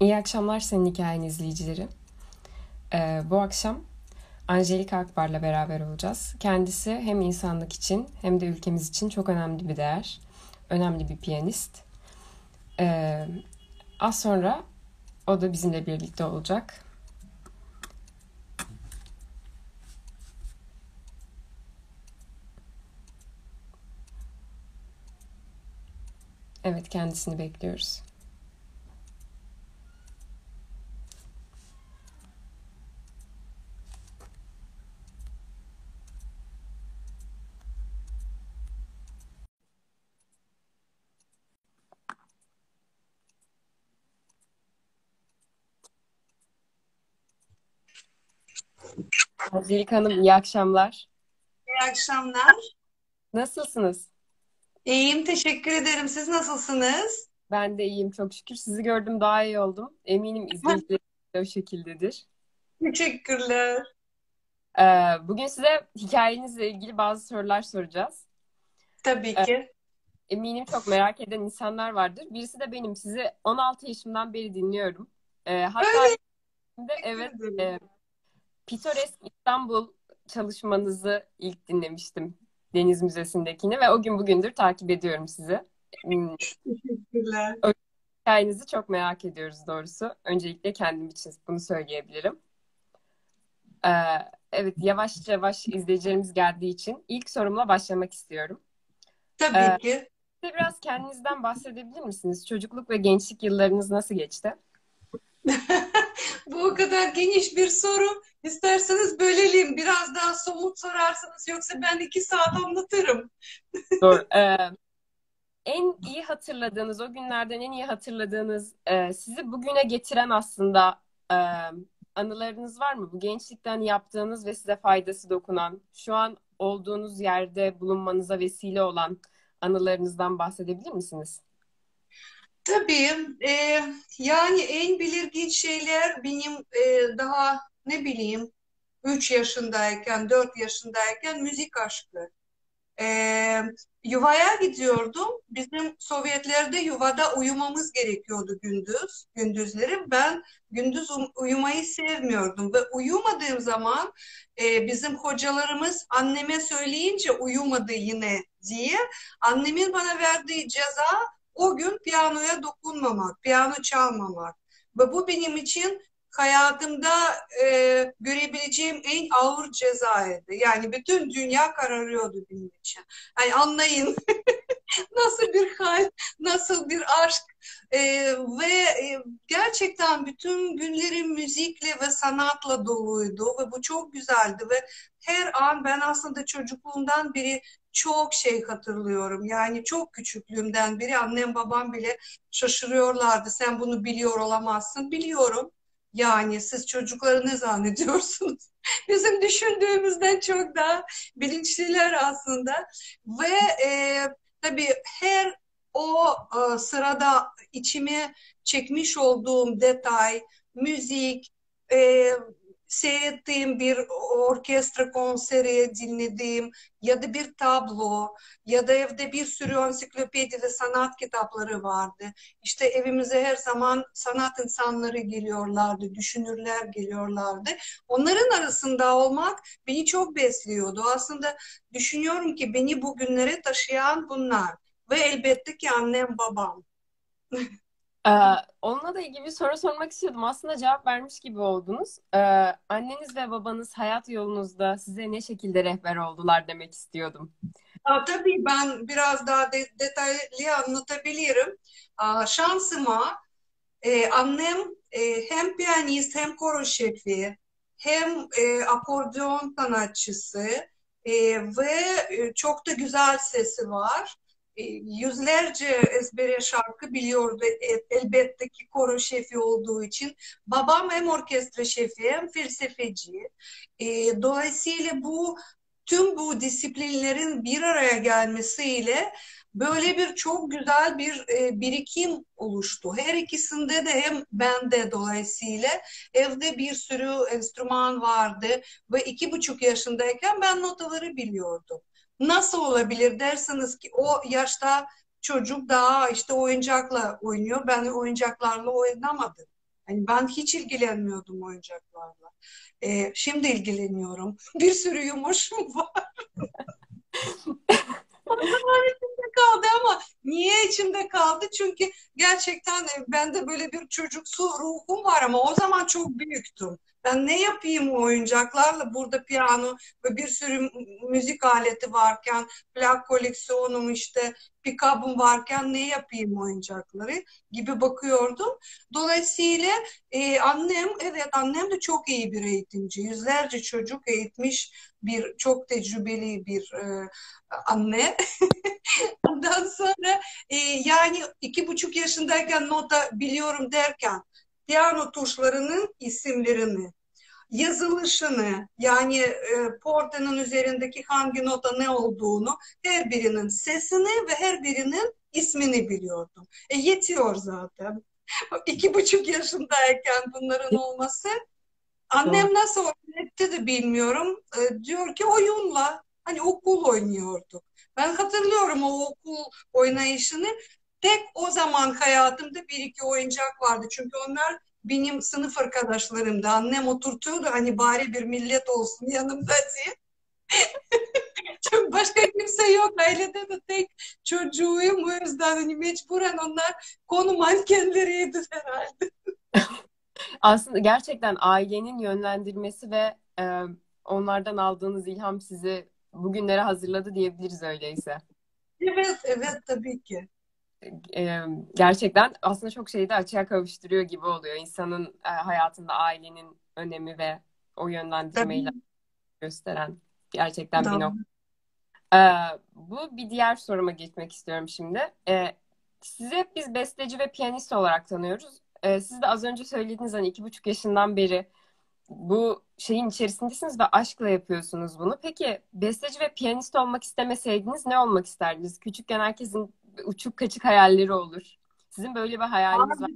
İyi akşamlar senin hikayen izleyicileri. Ee, bu akşam Angelika Akbar'la beraber olacağız. Kendisi hem insanlık için hem de ülkemiz için çok önemli bir değer. Önemli bir piyanist. Ee, az sonra o da bizimle birlikte olacak. Evet kendisini bekliyoruz. Angelika Hanım iyi akşamlar. İyi akşamlar. Nasılsınız? İyiyim, teşekkür ederim. Siz nasılsınız? Ben de iyiyim çok şükür. Sizi gördüm daha iyi oldum. Eminim izleyiciler de o şekildedir. Teşekkürler. Ee, bugün size hikayenizle ilgili bazı sorular soracağız. Tabii Ee, ki. eminim çok merak eden insanlar vardır. Birisi de benim. Sizi 16 yaşımdan beri dinliyorum. Ee, hatta Öyle evet e, Pitoresk İstanbul çalışmanızı ilk dinlemiştim. Deniz Müzesi'ndekini ve o gün bugündür takip ediyorum sizi. Hmm, Teşekkürler. O hikayenizi çok merak ediyoruz doğrusu. Öncelikle kendim için bunu söyleyebilirim. Ee, evet yavaş yavaş izleyicilerimiz geldiği için ilk sorumla başlamak istiyorum. Tabii Ee, ki. size biraz kendinizden bahsedebilir misiniz? Çocukluk ve gençlik yıllarınız nasıl geçti? Bu o kadar geniş bir soru. İsterseniz bölelim. Biraz daha somut sorarsanız yoksa ben iki saat anlatırım. Doğru. Ee, en iyi hatırladığınız, o günlerden en iyi hatırladığınız, e, sizi bugüne getiren aslında e, anılarınız var mı? Bu gençlikten yaptığınız ve size faydası dokunan, şu an olduğunuz yerde bulunmanıza vesile olan anılarınızdan bahsedebilir misiniz? Tabii. e, yani en belirgin şeyler benim e, daha ne bileyim 3 yaşındayken, 4 yaşındayken müzik aşkı. Ee, yuvaya gidiyordum. Bizim Sovyetlerde yuvada uyumamız gerekiyordu gündüz, gündüzleri. Ben gündüz um- uyumayı sevmiyordum ve uyumadığım zaman e, bizim hocalarımız anneme söyleyince uyumadı yine diye annemin bana verdiği ceza o gün piyanoya dokunmamak, piyano çalmamak. Ve bu benim için hayatımda e, görebileceğim en ağır cezaydı. Yani bütün dünya kararıyordu benim için. Yani anlayın nasıl bir hal, nasıl bir aşk E, ve e, gerçekten bütün günlerim müzikle ve sanatla doluydu ve bu çok güzeldi ve her an ben aslında çocukluğumdan beri çok şey hatırlıyorum. Yani çok küçüklüğümden beri annem babam bile şaşırıyorlardı. Sen bunu biliyor olamazsın. Biliyorum. Yani siz çocukları ne zannediyorsunuz? Bizim düşündüğümüzden çok daha bilinçliler aslında. Ve e, tabii her o e, sırada içime çekmiş olduğum detay, müzik, e, seyrettiğim bir orkestra konseri dinlediğim ya da bir tablo ya da evde bir sürü ansiklopedi ve sanat kitapları vardı. İşte evimize her zaman sanat insanları geliyorlardı, düşünürler geliyorlardı. Onların arasında olmak beni çok besliyordu. Aslında düşünüyorum ki beni bugünlere taşıyan bunlar ve elbette ki annem babam. Ee, onunla da ilgili bir soru sormak istiyordum. Aslında cevap vermiş gibi oldunuz. Ee, anneniz ve babanız hayat yolunuzda size ne şekilde rehber oldular demek istiyordum. Aa, tabii ben biraz daha de, detaylı anlatabilirim. Aa, şansıma e, annem e, hem piyanist hem koro şefi hem e, akordeon sanatçısı e, ve e, çok da güzel sesi var. E, yüzlerce ezbere şarkı biliyordu e, elbette ki koro şefi olduğu için. Babam hem orkestra şefi hem felsefeci. E, dolayısıyla bu tüm bu disiplinlerin bir araya gelmesiyle böyle bir çok güzel bir birikim oluştu. Her ikisinde de hem bende dolayısıyla evde bir sürü enstrüman vardı ve iki buçuk yaşındayken ben notaları biliyordum. Nasıl olabilir dersiniz ki o yaşta çocuk daha işte oyuncakla oynuyor. Ben oyuncaklarla oynamadım. Yani ben hiç ilgilenmiyordum oyuncaklarla. Ee, şimdi ilgileniyorum. Bir sürü yumuşum var. Onlar içimde kaldı ama niye içimde kaldı? Çünkü gerçekten bende böyle bir çocuksu ruhum var ama o zaman çok büyüktüm. Ben ne yapayım o oyuncaklarla? Burada piyano ve bir sürü müzik aleti varken, plak koleksiyonum işte, pikabım varken ne yapayım oyuncakları gibi bakıyordum. Dolayısıyla e, annem, evet annem de çok iyi bir eğitimci. Yüzlerce çocuk eğitmiş bir çok tecrübeli bir e, anne. Ondan sonra e, yani iki buçuk yaşındayken nota biliyorum derken piyano tuşlarının isimlerini, yazılışını yani e, portanın üzerindeki hangi nota ne olduğunu, her birinin sesini ve her birinin ismini biliyordum. E yetiyor zaten. İki buçuk yaşındayken bunların olması. Annem nasıl öğretti de bilmiyorum. E, diyor ki oyunla, hani okul oynuyorduk. Ben hatırlıyorum o okul oynayışını. Tek o zaman hayatımda bir iki oyuncak vardı. Çünkü onlar benim sınıf arkadaşlarım da annem oturtuyordu hani bari bir millet olsun yanımda diye. Çünkü başka kimse yok. Ailede de tek çocuğuyum. O yüzden hani mecburen onlar konu mankenleriydi herhalde. Aslında gerçekten ailenin yönlendirmesi ve e, onlardan aldığınız ilham sizi bugünlere hazırladı diyebiliriz öyleyse. Evet, evet tabii ki e, gerçekten aslında çok şeyi de açığa kavuşturuyor gibi oluyor. İnsanın e, hayatında ailenin önemi ve o yönlendirmeyle Tabii. gösteren gerçekten Doğru. bir nokta. E, bu bir diğer soruma geçmek istiyorum şimdi. E, sizi biz besteci ve piyanist olarak tanıyoruz. E, siz de az önce söylediğiniz hani iki buçuk yaşından beri bu şeyin içerisindesiniz ve aşkla yapıyorsunuz bunu. Peki besteci ve piyanist olmak istemeseydiniz ne olmak isterdiniz? Küçükken herkesin uçuk kaçık hayalleri olur. Sizin böyle bir hayaliniz var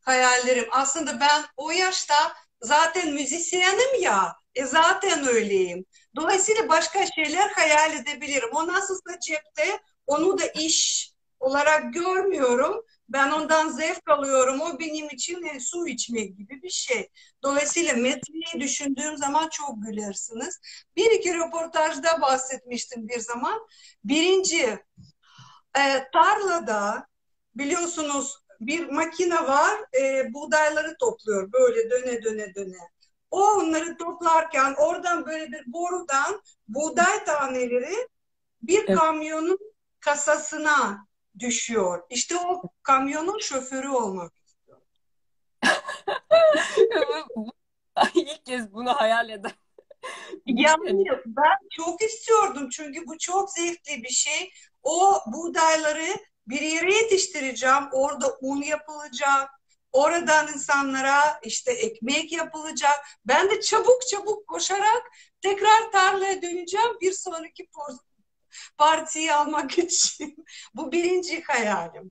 Hayallerim. Aslında ben o yaşta zaten müzisyenim ya. E zaten öyleyim. Dolayısıyla başka şeyler hayal edebilirim. O nasılsa cepte onu da iş olarak görmüyorum. Ben ondan zevk alıyorum. O benim için yani su içmek gibi bir şey. Dolayısıyla metreyi düşündüğüm zaman çok gülersiniz. Bir iki röportajda bahsetmiştim bir zaman. Birinci e, tarlada biliyorsunuz bir makine var e, buğdayları topluyor böyle döne döne döne. O onları toplarken oradan böyle bir borudan buğday taneleri bir evet. kamyonun kasasına düşüyor. İşte o kamyonun şoförü olmak istiyor. İlk kez bunu hayal eden. Yani ben çok istiyordum çünkü bu çok zevkli bir şey o buğdayları bir yere yetiştireceğim. Orada un yapılacak. Oradan insanlara işte ekmek yapılacak. Ben de çabuk çabuk koşarak tekrar tarlaya döneceğim bir sonraki partiyi almak için. Bu birinci hayalim.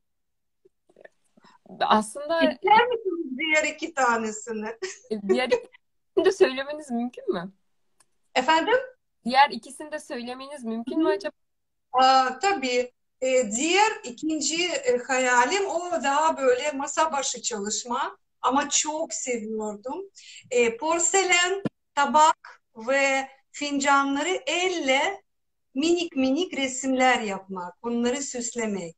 Aslında İster misiniz diğer iki tanesini? diğer ikisini de söylemeniz mümkün mü? Efendim? Diğer ikisini de söylemeniz mümkün mü acaba? Aa, tabii. E, diğer ikinci e, hayalim o daha böyle masa başı çalışma ama çok seviyordum. E, porselen, tabak ve fincanları elle minik minik resimler yapmak, bunları süslemek.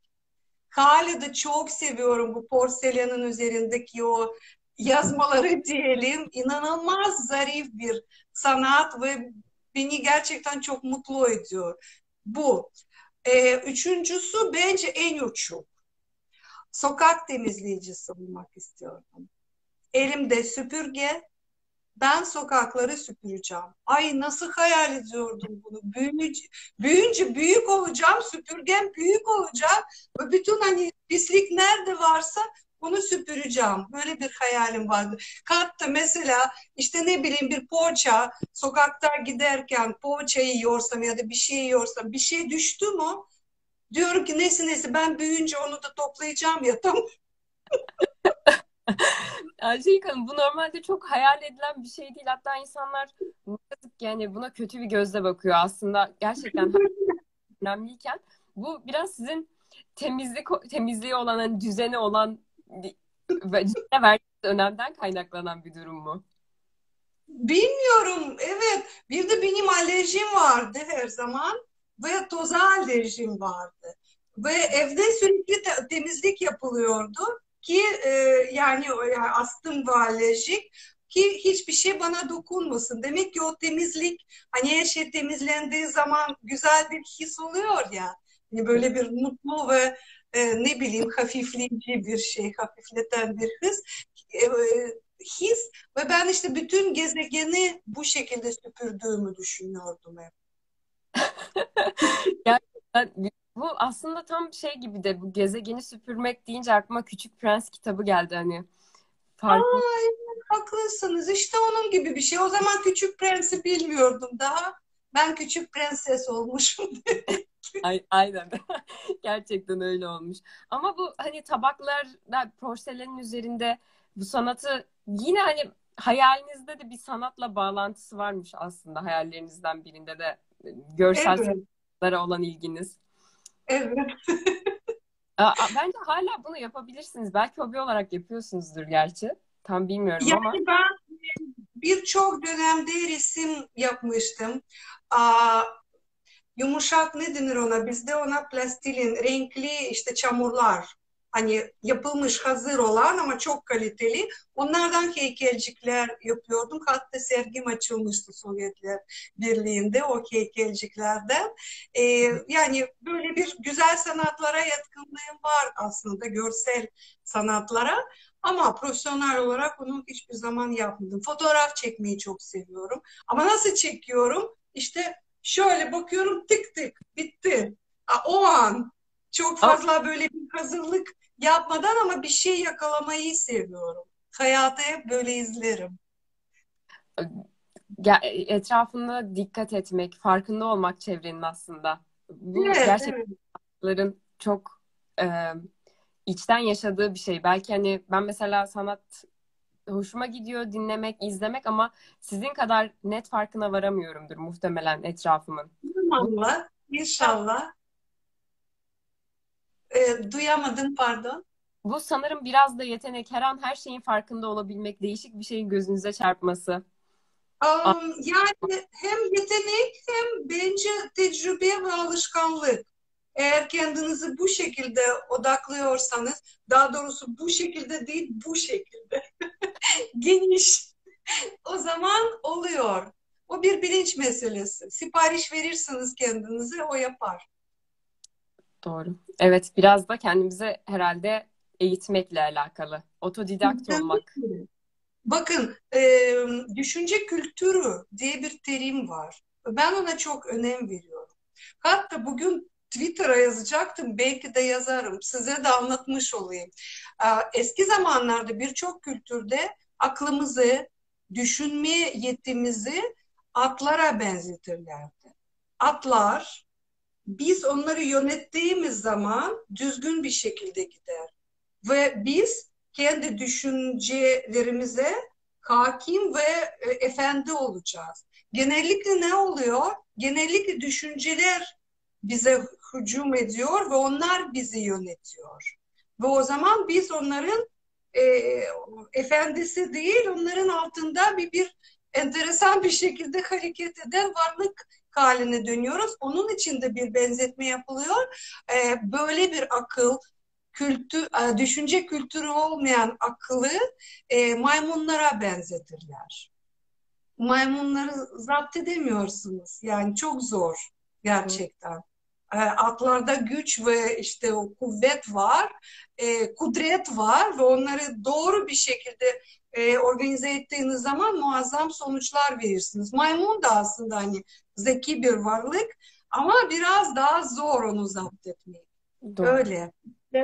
Hala da çok seviyorum bu porselenin üzerindeki o yazmaları diyelim. İnanılmaz zarif bir sanat ve beni gerçekten çok mutlu ediyor. Bu. Ee, üçüncüsü bence en uçuk. Sokak temizleyicisi olmak istiyordum. Elimde süpürge, ben sokakları süpüreceğim. Ay nasıl hayal ediyordum bunu. Büyüyünce, büyüyünce büyük olacağım, süpürgem büyük olacak. Ve bütün hani pislik nerede varsa bunu süpüreceğim. Böyle bir hayalim vardı. Katta mesela işte ne bileyim bir poğaça sokakta giderken poğaçayı yiyorsam ya da bir şey yiyorsam bir şey düştü mü diyorum ki nesi nesi ben büyüyünce onu da toplayacağım ya tam. Ayşe Hanım bu normalde çok hayal edilen bir şey değil. Hatta insanlar yani buna kötü bir gözle bakıyor aslında. Gerçekten önemliyken bu biraz sizin temizlik temizliği olan hani düzeni olan ve verdiğiniz önemden kaynaklanan bir durum mu? Bilmiyorum. Evet. Bir de benim alerjim vardı her zaman ve toza alerjim vardı. Ve evde sürekli te- temizlik yapılıyordu ki e, yani, yani astım ve alerjik ki hiçbir şey bana dokunmasın. Demek ki o temizlik hani her şey temizlendiği zaman güzel bir his oluyor ya. Hani böyle bir mutlu ve e, ne bileyim hafifleyici bir şey, hafifleten bir his. E, his ve ben işte bütün gezegeni bu şekilde süpürdüğümü düşünüyordum hep. Gerçekten bu aslında tam şey gibi de bu gezegeni süpürmek deyince aklıma Küçük Prens kitabı geldi hani. Farklı. Ay, haklısınız. İşte onun gibi bir şey. O zaman Küçük Prens'i bilmiyordum daha. Ben Küçük Prenses olmuşum. Aynen. Gerçekten öyle olmuş. Ama bu hani tabaklar, porselenin üzerinde bu sanatı yine hani hayalinizde de bir sanatla bağlantısı varmış aslında hayallerinizden birinde de görsel evet. sanatlara olan ilginiz. Evet. Bence hala bunu yapabilirsiniz. Belki hobi olarak yapıyorsunuzdur gerçi. Tam bilmiyorum yani ama. ben birçok dönemde resim yapmıştım. Aa, yumuşak ne denir ona? Bizde ona plastilin, renkli işte çamurlar hani yapılmış hazır olan ama çok kaliteli. Onlardan heykelcikler yapıyordum. Hatta sergim açılmıştı Sovyetler Birliği'nde o heykelciklerden. Ee, yani böyle bir güzel sanatlara yatkınlığım var aslında görsel sanatlara. Ama profesyonel olarak bunu hiçbir zaman yapmadım. Fotoğraf çekmeyi çok seviyorum. Ama nasıl çekiyorum? İşte şöyle bakıyorum tık tık bitti. O an çok fazla böyle bir hazırlık yapmadan ama bir şey yakalamayı seviyorum. Hayatı hep böyle izlerim. Etrafında dikkat etmek, farkında olmak çevrenin aslında. Bu evet, gerçekten evet. çok e, içten yaşadığı bir şey. Belki hani ben mesela sanat hoşuma gidiyor dinlemek, izlemek ama sizin kadar net farkına varamıyorumdur muhtemelen etrafımın. İnşallah, inşallah. E, duyamadım pardon. Bu sanırım biraz da yetenek. Her an her şeyin farkında olabilmek, değişik bir şeyin gözünüze çarpması. Um, yani hem yetenek hem bence tecrübe ve alışkanlık. Eğer kendinizi bu şekilde odaklıyorsanız, daha doğrusu bu şekilde değil, bu şekilde geniş, o zaman oluyor. O bir bilinç meselesi. Sipariş verirsiniz kendinize, o yapar. Doğru. Evet, biraz da kendimize herhalde eğitmekle alakalı. Otodidakt olmak. Bakın, e, düşünce kültürü diye bir terim var. Ben ona çok önem veriyorum. Hatta bugün Twitter'a yazacaktım, belki de yazarım. Size de anlatmış olayım. Eski zamanlarda birçok kültürde aklımızı, düşünme yetimizi atlara benzetirlerdi. Atlar biz onları yönettiğimiz zaman düzgün bir şekilde gider. Ve biz kendi düşüncelerimize hakim ve e, efendi olacağız. Genellikle ne oluyor? Genellikle düşünceler bize hücum ediyor ve onlar bizi yönetiyor. Ve o zaman biz onların e, efendisi değil, onların altında bir, bir enteresan bir şekilde hareket eden varlık haline dönüyoruz. Onun için de bir benzetme yapılıyor. E, böyle bir akıl, kültür, e, düşünce kültürü olmayan akıllı e, maymunlara benzetirler. Maymunları zapt edemiyorsunuz. Yani çok zor gerçekten. E, atlarda güç ve işte o kuvvet var, e, kudret var ve onları doğru bir şekilde e, organize ettiğiniz zaman muazzam sonuçlar verirsiniz. Maymun da aslında hani zeki bir varlık ama biraz daha zor onu zapt. Doğru. Öyle.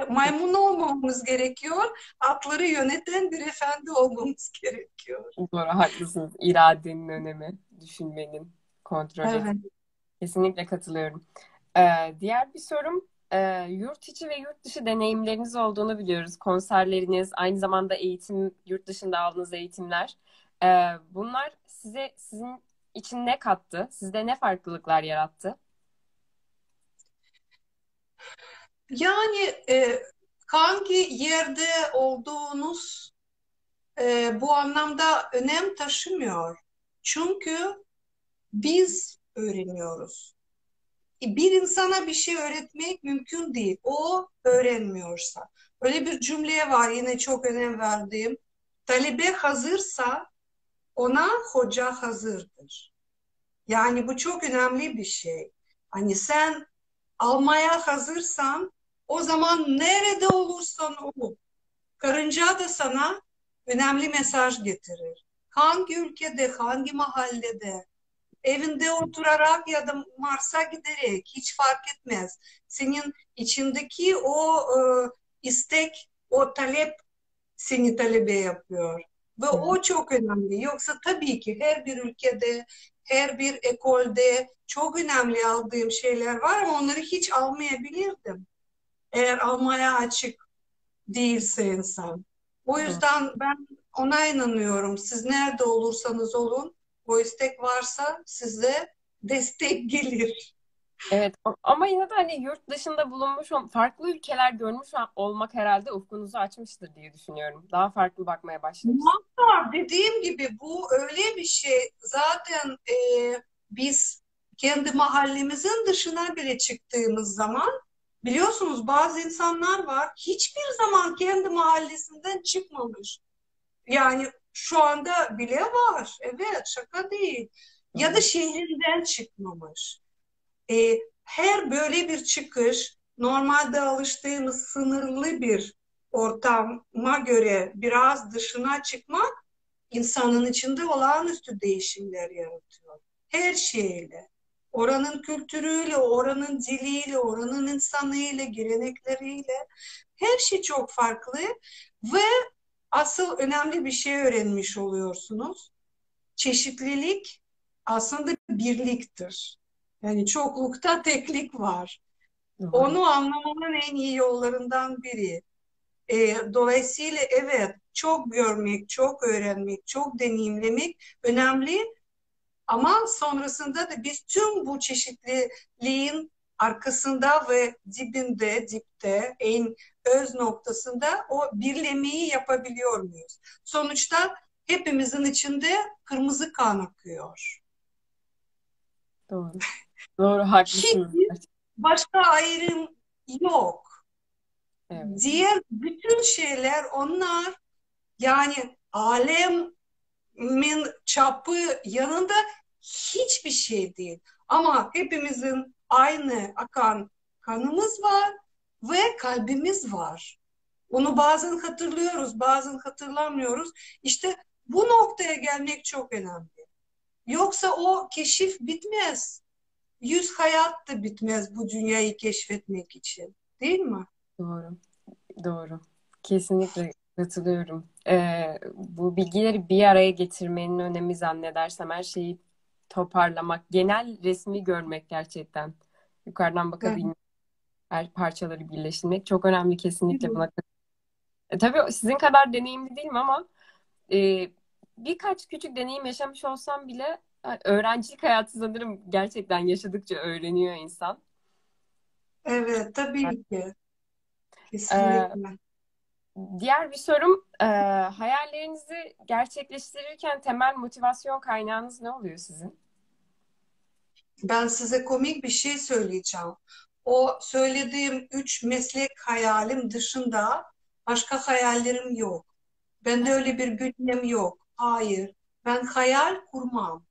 Maymun olmamamız gerekiyor. Atları yöneten bir efendi olmamız gerekiyor. Doğru, haklısınız. İradenin önemi, düşünmenin, kontrol evet. Kesinlikle katılıyorum. Ee, diğer bir sorum, e, yurt içi ve yurt dışı deneyimleriniz olduğunu biliyoruz. Konserleriniz, aynı zamanda eğitim, yurt dışında aldığınız eğitimler. Ee, bunlar size sizin için ne kattı? Sizde ne farklılıklar yarattı? Yani e, hangi yerde olduğunuz e, bu anlamda önem taşımıyor. Çünkü biz öğreniyoruz. E, bir insana bir şey öğretmek mümkün değil. O öğrenmiyorsa. Öyle bir cümleye var yine çok önem verdiğim. Talebe hazırsa ona hoca hazırdır. Yani bu çok önemli bir şey. Hani sen almaya hazırsan o zaman nerede olursan ol. Karınca da sana önemli mesaj getirir. Hangi ülkede, hangi mahallede, evinde oturarak ya da Mars'a giderek hiç fark etmez. Senin içindeki o e, istek, o talep seni talebe yapıyor. Ve evet. o çok önemli. Yoksa tabii ki her bir ülkede, her bir ekolde çok önemli aldığım şeyler var ama onları hiç almayabilirdim. Eğer almaya açık değilse insan. O yüzden ben ona inanıyorum. Siz nerede olursanız olun, o istek varsa size destek gelir. Evet ama yine de hani yurt dışında bulunmuş farklı ülkeler görmüş olmak herhalde ufkunuzu açmıştır diye düşünüyorum. Daha farklı bakmaya başlamışsınız. Muhakkak dediğim gibi bu öyle bir şey. Zaten e, biz kendi mahallemizin dışına bile çıktığımız zaman biliyorsunuz bazı insanlar var hiçbir zaman kendi mahallesinden çıkmamış. Yani şu anda bile var. Evet şaka değil. Ya da şehrinden çıkmamış. E, her böyle bir çıkış normalde alıştığımız sınırlı bir ortama göre biraz dışına çıkmak insanın içinde olağanüstü değişimler yaratıyor. Her şeyle. Oranın kültürüyle, oranın diliyle, oranın insanıyla, gelenekleriyle her şey çok farklı ve asıl önemli bir şey öğrenmiş oluyorsunuz. Çeşitlilik aslında birliktir. Yani çoklukta teklik var. Hı. Onu anlamanın en iyi yollarından biri. E, dolayısıyla evet çok görmek, çok öğrenmek, çok deneyimlemek önemli. Ama sonrasında da biz tüm bu çeşitliliğin arkasında ve dibinde, dipte, en öz noktasında o birlemeyi yapabiliyor muyuz? Sonuçta hepimizin içinde kırmızı kan akıyor. Doğru. Doğru, haklısınız. Hiç başka ayrım yok. Evet. Diğer bütün şeyler onlar yani alemin çapı yanında hiçbir şey değil. Ama hepimizin aynı akan kanımız var ve kalbimiz var. Onu bazen hatırlıyoruz, bazen hatırlamıyoruz. İşte bu noktaya gelmek çok önemli. Yoksa o keşif bitmez yüz hayat da bitmez bu dünyayı keşfetmek için. Değil mi? Doğru. Doğru. Kesinlikle katılıyorum. Ee, bu bilgileri bir araya getirmenin önemi zannedersem her şeyi toparlamak, genel resmi görmek gerçekten. Yukarıdan bakabilmek, her parçaları birleştirmek çok önemli kesinlikle buna. E, tabii sizin kadar deneyimli değilim ama e, birkaç küçük deneyim yaşamış olsam bile öğrencilik hayatı sanırım gerçekten yaşadıkça öğreniyor insan. Evet, tabii ki. Kesinlikle. Ee, diğer bir sorum, e, hayallerinizi gerçekleştirirken temel motivasyon kaynağınız ne oluyor sizin? Ben size komik bir şey söyleyeceğim. O söylediğim üç meslek hayalim dışında başka hayallerim yok. Bende öyle bir gündem yok. Hayır. Ben hayal kurmam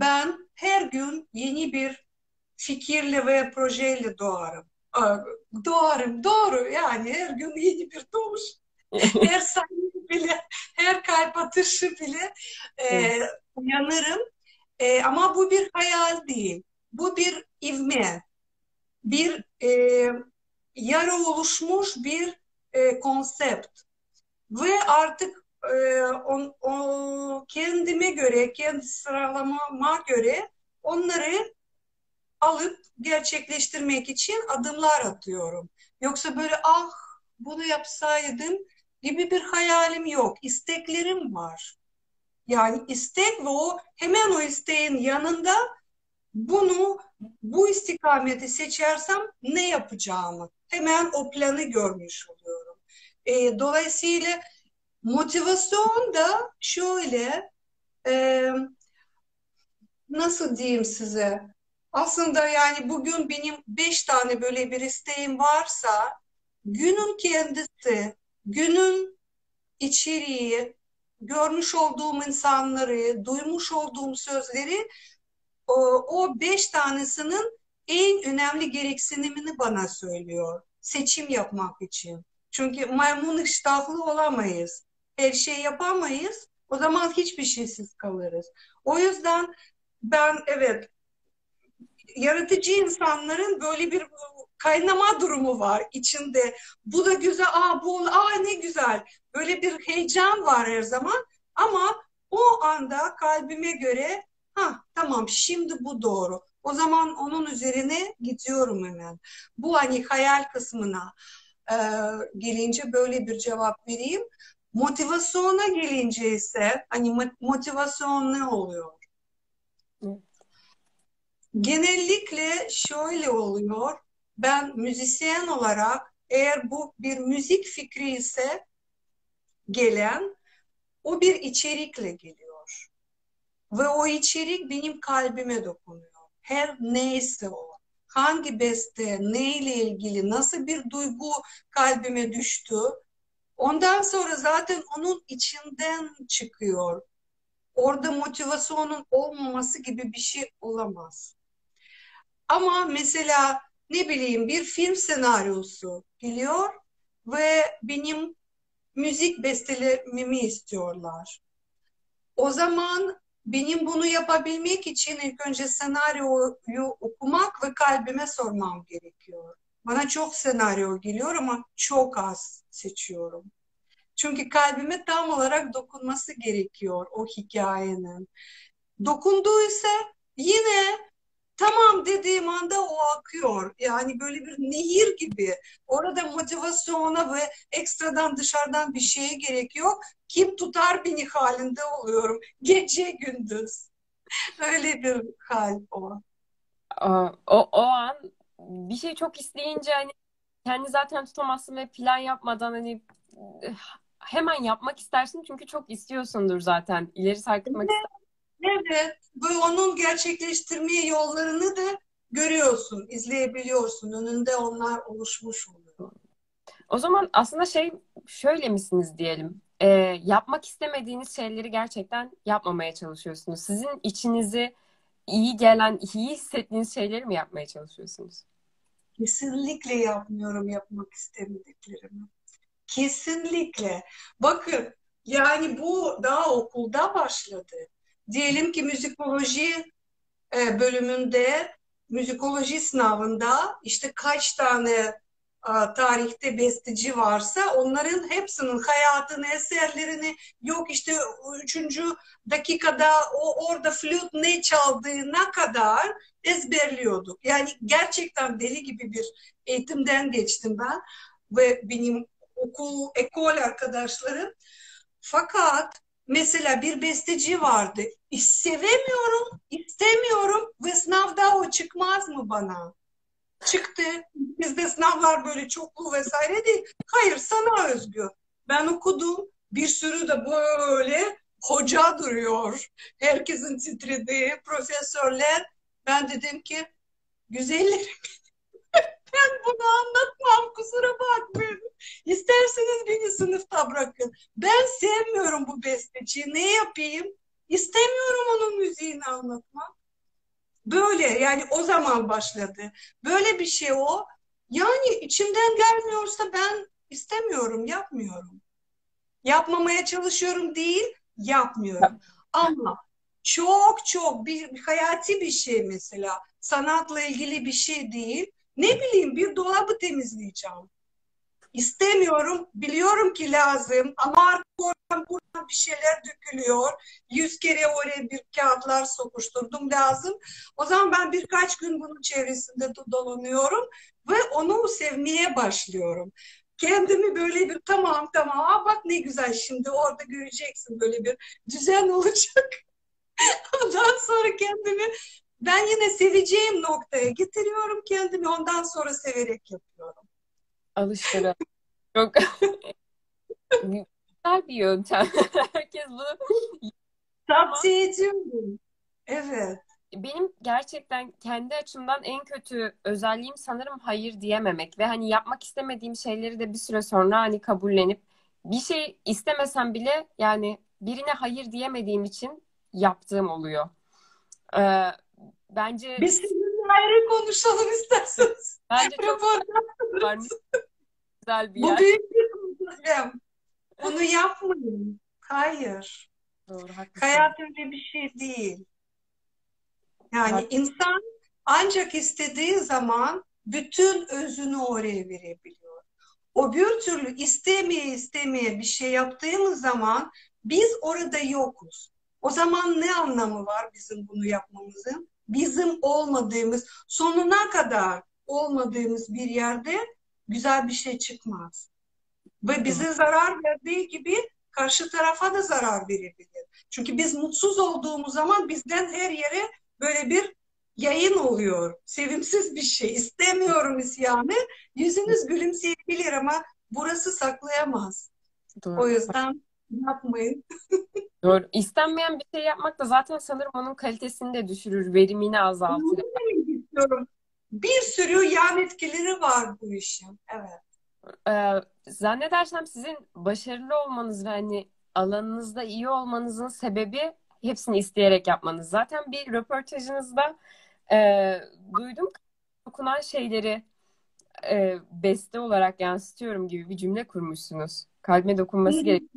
ben her gün yeni bir fikirle ve projeyle doğarım. Doğarım, doğru yani her gün yeni bir doğuş. her saniye bile, her kalp atışı bile e, uyanırım. E, ama bu bir hayal değil. Bu bir ivme. Bir e, yarı oluşmuş bir e, konsept. Ve artık e, on, o, kendime göre, kendi sıralamama göre onları alıp gerçekleştirmek için adımlar atıyorum. Yoksa böyle ah bunu yapsaydım gibi bir hayalim yok. İsteklerim var. Yani istek ve o hemen o isteğin yanında bunu bu istikameti seçersem ne yapacağımı hemen o planı görmüş oluyorum. E, dolayısıyla motivasyon da şöyle e, nasıl diyeyim size aslında yani bugün benim beş tane böyle bir isteğim varsa günün kendisi, günün içeriği, görmüş olduğum insanları, duymuş olduğum sözleri o, o beş tanesinin en önemli gereksinimini bana söylüyor. Seçim yapmak için. Çünkü maymun iştahlı olamayız. Her şey yapamayız. O zaman hiçbir şeysiz kalırız. O yüzden ben evet yaratıcı insanların böyle bir kaynama durumu var içinde. Bu da güzel, aa bu, aa ne güzel. Böyle bir heyecan var her zaman. Ama o anda kalbime göre ha tamam şimdi bu doğru. O zaman onun üzerine gidiyorum hemen. Bu hani hayal kısmına e, gelince böyle bir cevap vereyim. Motivasyona gelince ise hani motivasyon ne oluyor? Genellikle şöyle oluyor. Ben müzisyen olarak eğer bu bir müzik fikri ise gelen o bir içerikle geliyor. Ve o içerik benim kalbime dokunuyor. Her neyse o. Hangi beste, neyle ilgili, nasıl bir duygu kalbime düştü. Ondan sonra zaten onun içinden çıkıyor. Orada motivasyonun olmaması gibi bir şey olamaz. Ama mesela ne bileyim bir film senaryosu geliyor ve benim müzik bestelememi istiyorlar. O zaman benim bunu yapabilmek için ilk önce senaryoyu okumak ve kalbime sormam gerekiyor. Bana çok senaryo geliyor ama çok az seçiyorum. Çünkü kalbime tam olarak dokunması gerekiyor o hikayenin. Dokunduysa yine tamam dediğim anda o akıyor. Yani böyle bir nehir gibi. Orada motivasyona ve ekstradan dışarıdan bir şeye gerek yok. Kim tutar beni halinde oluyorum. Gece gündüz. Öyle bir hal o. O, o an bir şey çok isteyince hani kendi zaten tutamazsın ve plan yapmadan hani hemen yapmak istersin çünkü çok istiyorsundur zaten. İleri sarkıtmak evet. istersin Evet, ve onun gerçekleştirmeye yollarını da görüyorsun, izleyebiliyorsun. Önünde onlar oluşmuş oluyor. O zaman aslında şey şöyle misiniz diyelim. E, yapmak istemediğiniz şeyleri gerçekten yapmamaya çalışıyorsunuz. Sizin içinizi iyi gelen, iyi hissettiğiniz şeyleri mi yapmaya çalışıyorsunuz? Kesinlikle yapmıyorum yapmak istemediklerimi. Kesinlikle. Bakın yani bu daha okulda başladı diyelim ki müzikoloji e, bölümünde müzikoloji sınavında işte kaç tane e, tarihte besteci varsa onların hepsinin hayatını, eserlerini yok işte üçüncü dakikada o orada flüt ne çaldığına kadar ezberliyorduk. Yani gerçekten deli gibi bir eğitimden geçtim ben ve benim okul, ekol arkadaşlarım. Fakat Mesela bir besteci vardı. Sevemiyorum, istemiyorum ve sınavda o çıkmaz mı bana? Çıktı. Bizde sınavlar böyle çoklu vesaire değil. Hayır sana özgü. Ben okudum. Bir sürü de böyle hoca duruyor. Herkesin titrediği profesörler. Ben dedim ki güzellerim ben bunu anlatmam kusura bakmayın. İsterseniz beni sınıfta bırakın. Ben sevmiyorum bu besteciyi. Ne yapayım? İstemiyorum onun müziğini anlatmak. Böyle yani o zaman başladı. Böyle bir şey o. Yani içimden gelmiyorsa ben istemiyorum, yapmıyorum. Yapmamaya çalışıyorum değil, yapmıyorum. Ama çok çok bir, hayati bir şey mesela sanatla ilgili bir şey değil ne bileyim bir dolabı temizleyeceğim. İstemiyorum, biliyorum ki lazım ama oradan buradan bir şeyler dökülüyor. Yüz kere oraya bir kağıtlar sokuşturdum lazım. O zaman ben birkaç gün bunun çevresinde dolanıyorum ve onu sevmeye başlıyorum. Kendimi böyle bir tamam tamam Aa, bak ne güzel şimdi orada göreceksin böyle bir düzen olacak. Ondan sonra kendimi ben yine seveceğim noktaya getiriyorum kendimi ondan sonra severek yapıyorum. Alıştırın. Çok güzel bir yöntem. Herkes bunu tavsiye ediyorum. Evet. Benim gerçekten kendi açımdan en kötü özelliğim sanırım hayır diyememek ve hani yapmak istemediğim şeyleri de bir süre sonra hani kabullenip bir şey istemesem bile yani birine hayır diyemediğim için yaptığım oluyor. Ee, bence Biz sizinle ayrı konuşalım isterseniz. bence çok varmış güzel bir Bu yer. büyük bir problem. Bunu yapmayın. Hayır. Doğru, haklısın. Hayat öyle bir şey değil. Yani Hak- insan ancak istediği zaman bütün özünü oraya verebiliyor. O bir türlü istemeye istemeye bir şey yaptığımız zaman biz orada yokuz. O zaman ne anlamı var bizim bunu yapmamızın? Bizim olmadığımız, sonuna kadar olmadığımız bir yerde güzel bir şey çıkmaz. Ve bize zarar verdiği gibi karşı tarafa da zarar verebilir. Çünkü biz mutsuz olduğumuz zaman bizden her yere böyle bir yayın oluyor. Sevimsiz bir şey. İstemiyorum isyanı. Yüzünüz gülümseyebilir ama burası saklayamaz. Doğru. O yüzden yapmayın. Doğru. İstenmeyen bir şey yapmak da zaten sanırım onun kalitesini de düşürür, verimini azaltır. İstiyorum. Bir sürü yan etkileri var bu işin. Evet. Ee, zannedersem sizin başarılı olmanız ve hani alanınızda iyi olmanızın sebebi hepsini isteyerek yapmanız. Zaten bir röportajınızda e, duydum dokunan şeyleri e, beste olarak yansıtıyorum gibi bir cümle kurmuşsunuz. Kalbime dokunması gerekiyor.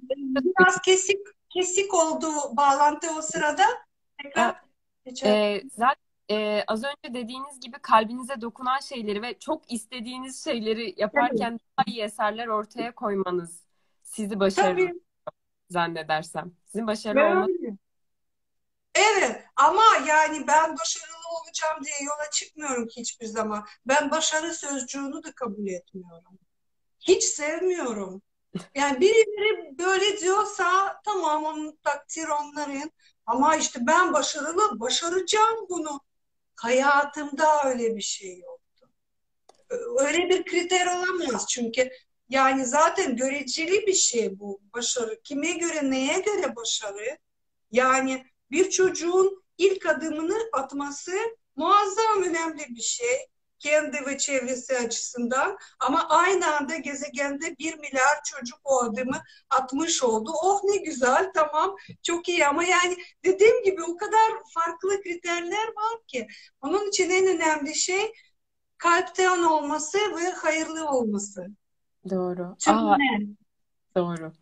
Biraz kesik kesik oldu bağlantı o sırada. Tekrar. Ee, zaten e, az önce dediğiniz gibi kalbinize dokunan şeyleri ve çok istediğiniz şeyleri yaparken daha iyi eserler ortaya koymanız sizi başarılı Tabii. zannedersem. Sizin başarılı olmanız. Evet ama yani ben başarılı olacağım diye yola çıkmıyorum ki hiçbir zaman. Ben başarı sözcüğünü de kabul etmiyorum. Hiç sevmiyorum. Yani birileri böyle diyorsa tamam onun takdir onların. Ama işte ben başarılı, başaracağım bunu. Hayatımda öyle bir şey yoktu. Öyle bir kriter olamaz çünkü yani zaten göreceli bir şey bu başarı. Kime göre, neye göre başarı? Yani bir çocuğun ilk adımını atması muazzam önemli bir şey. Kendi ve çevresi açısından. Ama aynı anda gezegende bir milyar çocuk o adımı atmış oldu. Oh ne güzel, tamam, çok iyi. Ama yani dediğim gibi o kadar farklı kriterler var ki. Onun için en önemli şey kalpten olması ve hayırlı olması. doğru. Çok Aa, önemli. doğru.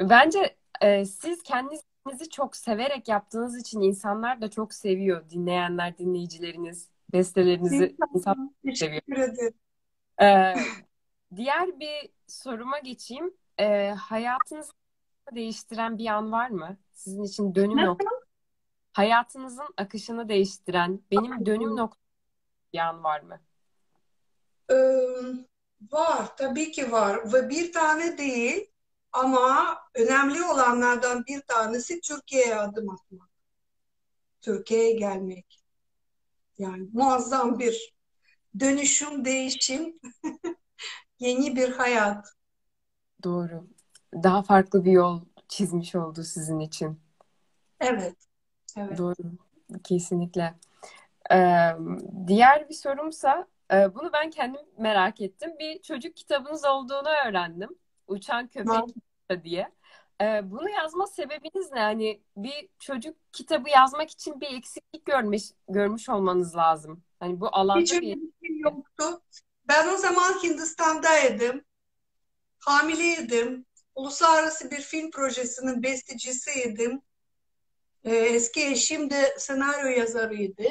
Bence e, siz kendinizi çok severek yaptığınız için insanlar da çok seviyor. Dinleyenler, dinleyicileriniz, bestelerinizi insan seviyor. Ederim. Ee, diğer bir soruma geçeyim. Ee, hayatınızı değiştiren bir an var mı? Sizin için dönüm Nasıl? noktası. Hayatınızın akışını değiştiren, benim dönüm noktam bir an var mı? Ee, var, tabii ki var ve bir tane değil ama önemli olanlardan bir tanesi Türkiye'ye adım atmak. Türkiye'ye gelmek. Yani muazzam bir dönüşüm, değişim, yeni bir hayat. Doğru. Daha farklı bir yol çizmiş oldu sizin için. Evet, evet. Doğru. Kesinlikle. Ee, diğer bir sorumsa, bunu ben kendim merak ettim. Bir çocuk kitabınız olduğunu öğrendim. Uçan. Köpek diye. Ee, bunu yazma sebebiniz ne? Hani bir çocuk kitabı yazmak için bir eksiklik görmüş görmüş olmanız lazım. Hani bu alanda Hiç bir yoktu. Ben o zaman Hindistan'daydım. Hamileydim. Uluslararası bir film projesinin bestecisiydim. Ee, eski eşim de senaryo yazarıydı.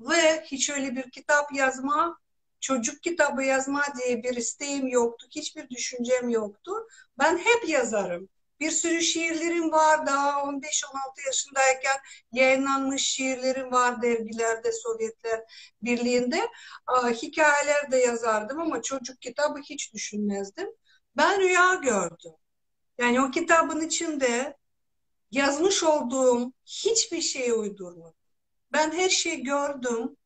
Ve hiç öyle bir kitap yazma, çocuk kitabı yazma diye bir isteğim yoktu. Hiçbir düşüncem yoktu. Ben hep yazarım. Bir sürü şiirlerim var. Daha 15-16 yaşındayken yayınlanmış şiirlerim var dergilerde Sovyetler Birliği'nde. Hikayeler de yazardım ama çocuk kitabı hiç düşünmezdim. Ben rüya gördüm. Yani o kitabın içinde yazmış olduğum hiçbir şeye uydurmadım. Ben her şeyi gördüm.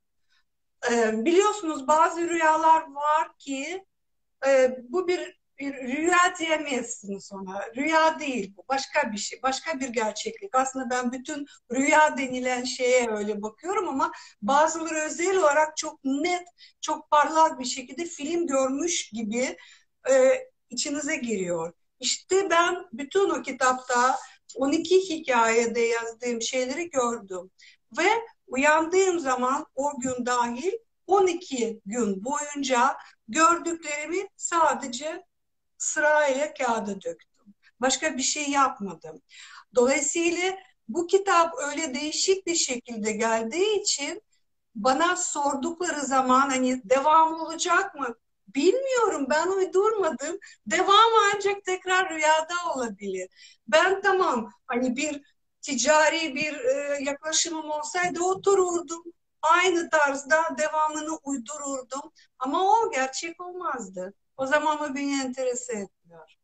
Ee, biliyorsunuz bazı rüyalar var ki e, bu bir, bir rüya diyemezsiniz ona. Rüya değil bu. Başka bir şey. Başka bir gerçeklik. Aslında ben bütün rüya denilen şeye öyle bakıyorum ama bazıları özel olarak çok net, çok parlak bir şekilde film görmüş gibi e, içinize giriyor. İşte ben bütün o kitapta 12 hikayede yazdığım şeyleri gördüm. Ve uyandığım zaman o gün dahil 12 gün boyunca gördüklerimi sadece sırayla kağıda döktüm. Başka bir şey yapmadım. Dolayısıyla bu kitap öyle değişik bir şekilde geldiği için bana sordukları zaman hani devam olacak mı? Bilmiyorum ben uydurmadım. Devam ancak tekrar rüyada olabilir. Ben tamam hani bir ticari bir e, yaklaşımım olsaydı otururdum. Aynı tarzda devamını uydururdum. Ama o gerçek olmazdı. O zaman o beni enterese etmiyor.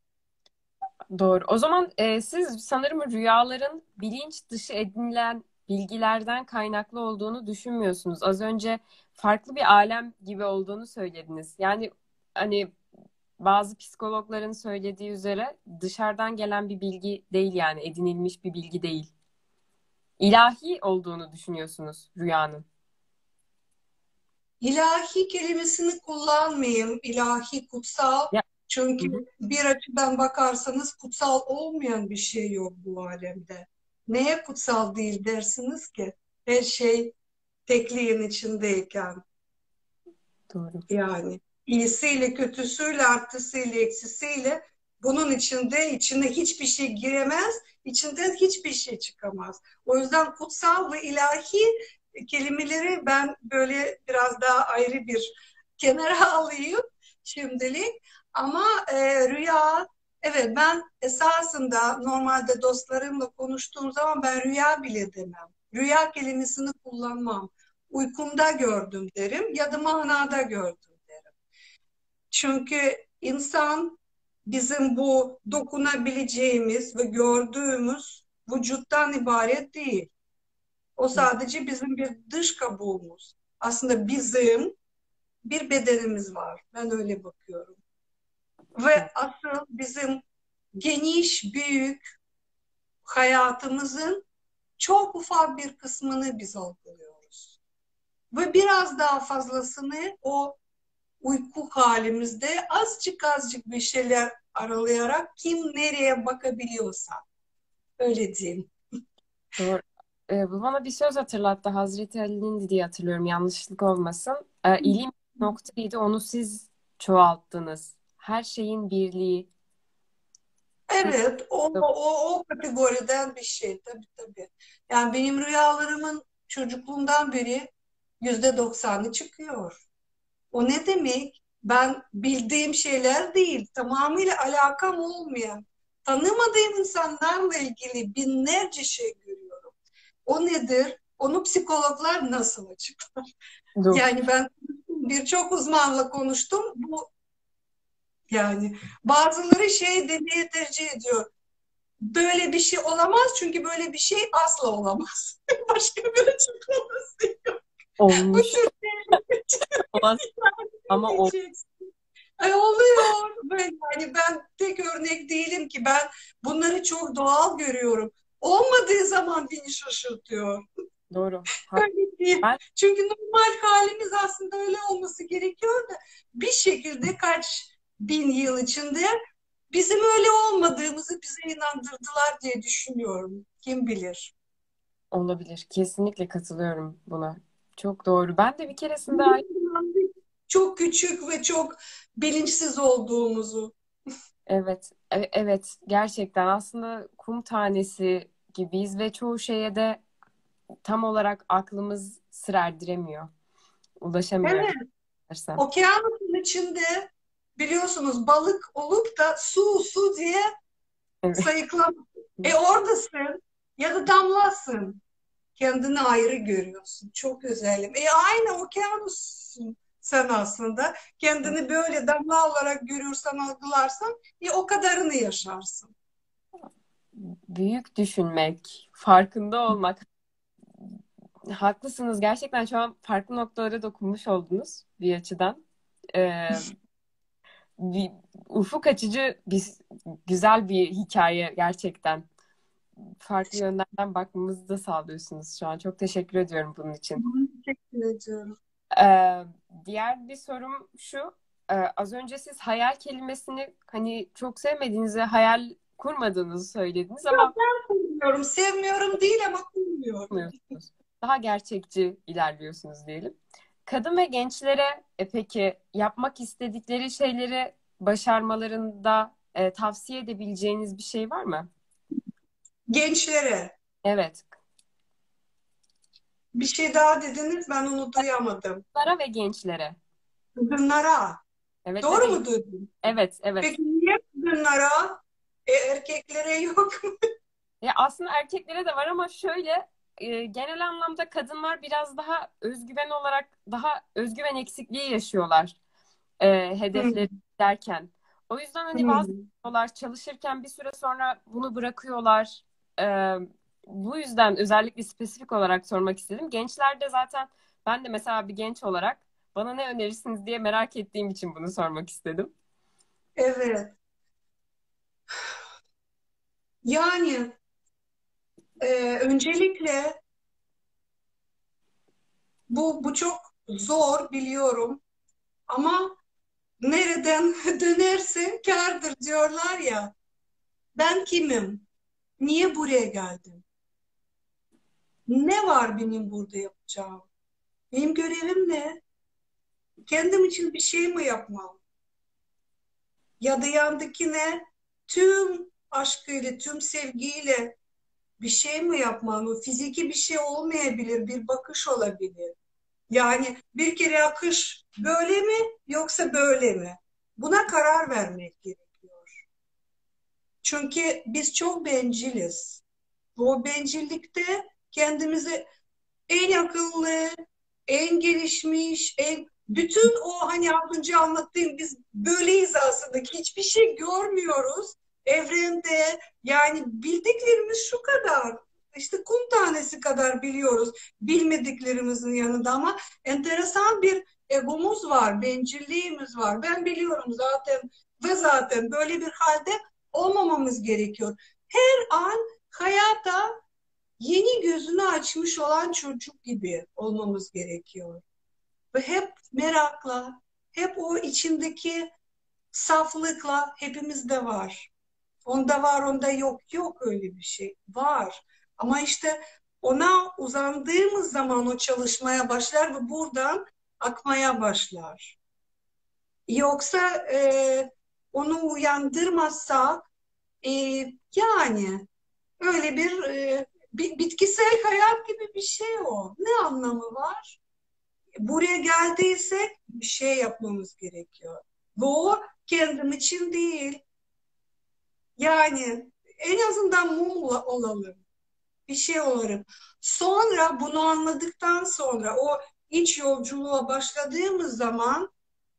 Doğru. O zaman e, siz sanırım rüyaların bilinç dışı edinilen bilgilerden kaynaklı olduğunu düşünmüyorsunuz. Az önce farklı bir alem gibi olduğunu söylediniz. Yani hani bazı psikologların söylediği üzere dışarıdan gelen bir bilgi değil yani edinilmiş bir bilgi değil. İlahi olduğunu düşünüyorsunuz rüyanın. İlahi kelimesini kullanmayayım. İlahi, kutsal. Ya. Çünkü hı hı. bir açıdan bakarsanız kutsal olmayan bir şey yok bu alemde. Neye kutsal değil dersiniz ki? Her şey tekliğin içindeyken. Doğru. Yani iyisiyle, kötüsüyle, artısıyla, eksisiyle bunun içinde içine hiçbir şey giremez, içinden hiçbir şey çıkamaz. O yüzden kutsal ve ilahi kelimeleri ben böyle biraz daha ayrı bir kenara alayım şimdilik. Ama e, rüya, evet ben esasında normalde dostlarımla konuştuğum zaman ben rüya bile demem. Rüya kelimesini kullanmam. Uykumda gördüm derim ya da manada gördüm derim. Çünkü insan bizim bu dokunabileceğimiz ve gördüğümüz vücuttan ibaret değil. O sadece bizim bir dış kabuğumuz. Aslında bizim bir bedenimiz var. Ben öyle bakıyorum. Ve asıl bizim geniş, büyük hayatımızın çok ufak bir kısmını biz algılıyoruz. Ve biraz daha fazlasını o uyku halimizde azıcık azıcık bir şeyler aralayarak kim nereye bakabiliyorsa öyle diyeyim. Doğru. Ee, bu bana bir söz hatırlattı. Hazreti Ali'nin diye hatırlıyorum. Yanlışlık olmasın. Ee, ilim noktaydı. Onu siz çoğalttınız. Her şeyin birliği. Evet, o, o, o kategoriden bir şey tabii tabii. Yani benim rüyalarımın çocukluğumdan beri yüzde doksanı çıkıyor. O ne demek? Ben bildiğim şeyler değil, tamamıyla alakam olmayan, tanımadığım insanlarla ilgili binlerce şey. O nedir? Onu psikologlar nasıl açıklar? Doğru. Yani ben birçok uzmanla konuştum. Bu yani bazıları şey demeye tercih ediyor. Böyle bir şey olamaz çünkü böyle bir şey asla olamaz. Başka bir açıklaması yok. Olmuş. Olmaz. Ama o Ay oluyor. Ben, yani ben tek örnek değilim ki ben bunları çok doğal görüyorum. Olmadığı zaman beni şaşırtıyor. Doğru. öyle değil. Ben... Çünkü normal halimiz aslında öyle olması gerekiyor da bir şekilde kaç bin yıl içinde bizim öyle olmadığımızı bize inandırdılar diye düşünüyorum. Kim bilir. Olabilir. Kesinlikle katılıyorum buna. Çok doğru. Ben de bir keresinde çok küçük ve çok bilinçsiz olduğumuzu. Evet, e, evet gerçekten aslında kum tanesi gibiyiz ve çoğu şeye de tam olarak aklımız sır erdiremiyor. Ulaşamıyor. Evet. Dersen. Okyanusun içinde biliyorsunuz balık olup da su su diye evet. sayıklam. e oradasın ya da damlasın. Kendini ayrı görüyorsun. Çok özelim. E aynı okyanussun sen aslında. Kendini böyle damla olarak görürsen, algılarsan e, o kadarını yaşarsın. Büyük düşünmek, farkında olmak. haklısınız. Gerçekten şu an farklı noktalara dokunmuş oldunuz bir açıdan. Ee, bir, ufuk açıcı bir güzel bir hikaye gerçekten. Farklı yönlerden bakmamızı da sağlıyorsunuz şu an. Çok teşekkür ediyorum bunun için. Teşekkür ediyorum. Ee, diğer bir sorum şu. Ee, az önce siz hayal kelimesini hani çok sevmediğinizi, hayal kurmadığınızı söylediniz ama Kurmuyorum, sevmiyorum değil ama kurmuyorum. Daha gerçekçi ilerliyorsunuz diyelim. Kadın ve gençlere e, peki yapmak istedikleri şeyleri başarmalarında e, tavsiye edebileceğiniz bir şey var mı? Gençlere Evet. Bir şey daha dediniz ben onu duyamadım. Kızlara ve gençlere. Kızınlara. Evet, Doğru evet. mu duydum? Evet, evet. Peki niye kızınlara e, erkeklere yok mu? Ya aslında erkeklere de var ama şöyle e, genel anlamda kadınlar biraz daha özgüven olarak daha özgüven eksikliği yaşıyorlar e, hedefleri derken. O yüzden hani Hmm. bazı yapıyorlar çalışırken bir süre sonra bunu bırakıyorlar. E, bu yüzden özellikle spesifik olarak sormak istedim. Gençlerde zaten ben de mesela bir genç olarak bana ne önerirsiniz diye merak ettiğim için bunu sormak istedim. Evet. Yani e, öncelikle bu bu çok zor biliyorum ama nereden dönerse kârdır diyorlar ya. Ben kimim? Niye buraya geldim? Ne var benim burada yapacağım? Benim görevim ne? Kendim için bir şey mi yapmam? Ya da yandakine tüm aşkıyla, tüm sevgiyle bir şey mi yapmam? Fiziki bir şey olmayabilir, bir bakış olabilir. Yani bir kere akış böyle mi yoksa böyle mi? Buna karar vermek gerekiyor. Çünkü biz çok benciliz. Bu bencillikte kendimizi en akıllı, en gelişmiş, en bütün o hani az önce anlattığım biz böyleyiz aslında hiçbir şey görmüyoruz evrende yani bildiklerimiz şu kadar işte kum tanesi kadar biliyoruz bilmediklerimizin yanında ama enteresan bir egomuz var, bencilliğimiz var. Ben biliyorum zaten ve zaten böyle bir halde olmamamız gerekiyor. Her an hayata yeni gözünü açmış olan çocuk gibi olmamız gerekiyor. Ve hep merakla, hep o içindeki saflıkla hepimizde var. Onda var, onda yok. Yok öyle bir şey. Var. Ama işte ona uzandığımız zaman o çalışmaya başlar ve buradan akmaya başlar. Yoksa e, onu uyandırmazsak e, yani öyle bir, e, bitkisel hayat gibi bir şey o. Ne anlamı var? Buraya geldiysek bir şey yapmamız gerekiyor. Bu kendim için değil. Yani en azından mumla olalım. Bir şey olalım. Sonra bunu anladıktan sonra o iç yolculuğa başladığımız zaman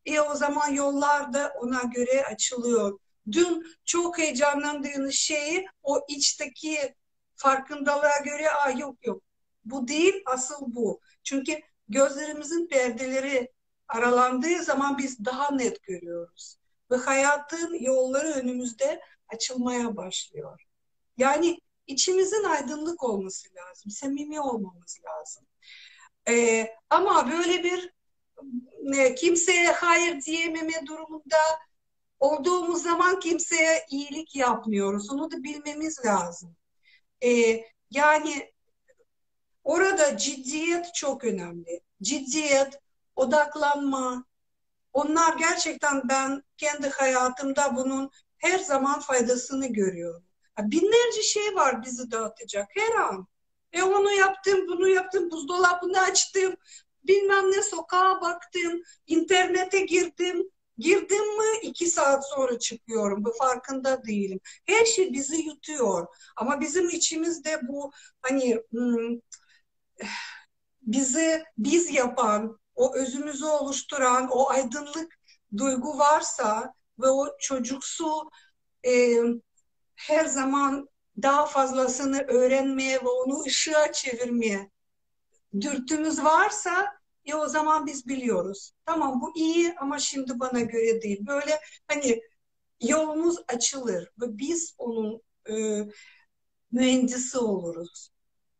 e o zaman yollar da ona göre açılıyor. Dün çok heyecanlandığınız şeyi o içteki farkındalığa göre Aa, yok yok bu değil asıl bu. Çünkü gözlerimizin perdeleri aralandığı zaman biz daha net görüyoruz. Ve hayatın yolları önümüzde açılmaya başlıyor. Yani içimizin aydınlık olması lazım, samimi olmamız lazım. Ee, ama böyle bir e, kimseye hayır diyememe durumunda olduğumuz zaman kimseye iyilik yapmıyoruz. Onu da bilmemiz lazım. Ee, yani orada ciddiyet çok önemli. Ciddiyet, odaklanma, onlar gerçekten ben kendi hayatımda bunun her zaman faydasını görüyorum. Binlerce şey var bizi dağıtacak her an. E onu yaptım, bunu yaptım, buzdolabını açtım, bilmem ne sokağa baktım, internete girdim. Girdim mi iki saat sonra çıkıyorum. Bu farkında değilim. Her şey bizi yutuyor. Ama bizim içimizde bu hani bizi biz yapan, o özümüzü oluşturan, o aydınlık duygu varsa ve o çocuksu e, her zaman daha fazlasını öğrenmeye ve onu ışığa çevirmeye dürtümüz varsa ya o zaman biz biliyoruz. Tamam bu iyi ama şimdi bana göre değil. Böyle hani yolumuz açılır ve biz onun e, mühendisi oluruz.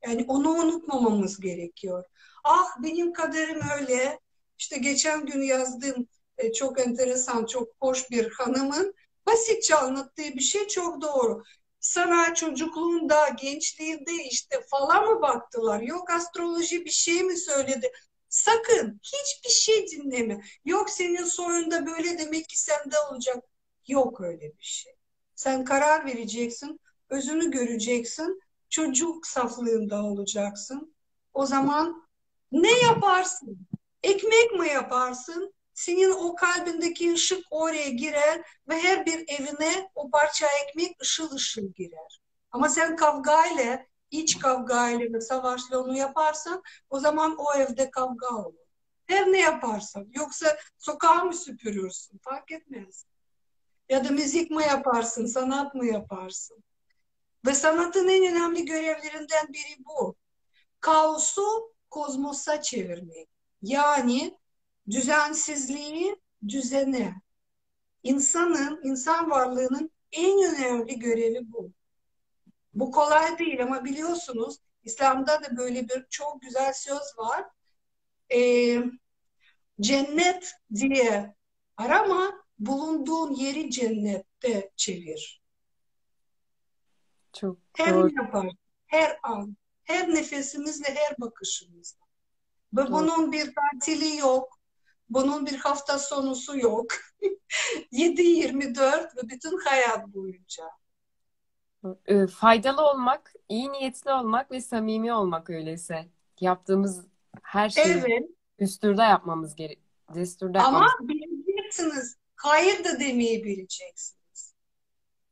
Yani onu unutmamamız gerekiyor. Ah benim kaderim öyle. İşte geçen gün yazdığım e, çok enteresan, çok hoş bir hanımın basitçe anlattığı bir şey çok doğru. Sana çocukluğunda, gençliğinde işte falan mı baktılar? Yok astroloji bir şey mi söyledi? Sakın hiçbir şey dinleme. Yok senin soyunda böyle demek ki sende olacak. Yok öyle bir şey. Sen karar vereceksin, özünü göreceksin, çocuk saflığında olacaksın. O zaman ne yaparsın? Ekmek mi yaparsın? Senin o kalbindeki ışık oraya girer ve her bir evine o parça ekmek ışıl ışıl girer. Ama sen kavgayla, iç kavgayla ve savaşla onu yaparsan o zaman o evde kavga olur. Her ne yaparsan. Yoksa sokağı mı süpürürsün? Fark etmez. Ya da müzik mi yaparsın, sanat mı yaparsın? Ve sanatın en önemli görevlerinden biri bu. Kaosu kozmosa çevirmek. Yani düzensizliği düzene. İnsanın, insan varlığının en önemli görevi bu. Bu kolay değil ama biliyorsunuz İslam'da da böyle bir çok güzel söz var. Ee, cennet diye arama, bulunduğun yeri cennette çevir. Çok her doğru. yapar, her an, her nefesimizle, her bakışımızla. Ve doğru. bunun bir tatili yok, bunun bir hafta sonusu yok. 7-24 ve bütün hayat boyunca. E, faydalı olmak, iyi niyetli olmak ve samimi olmak öyleyse. Yaptığımız her şeyi evet. düsturda yapmamız gerek. Düsturda Ama yapmamız. bileceksiniz. Hayır da demeyi bileceksiniz.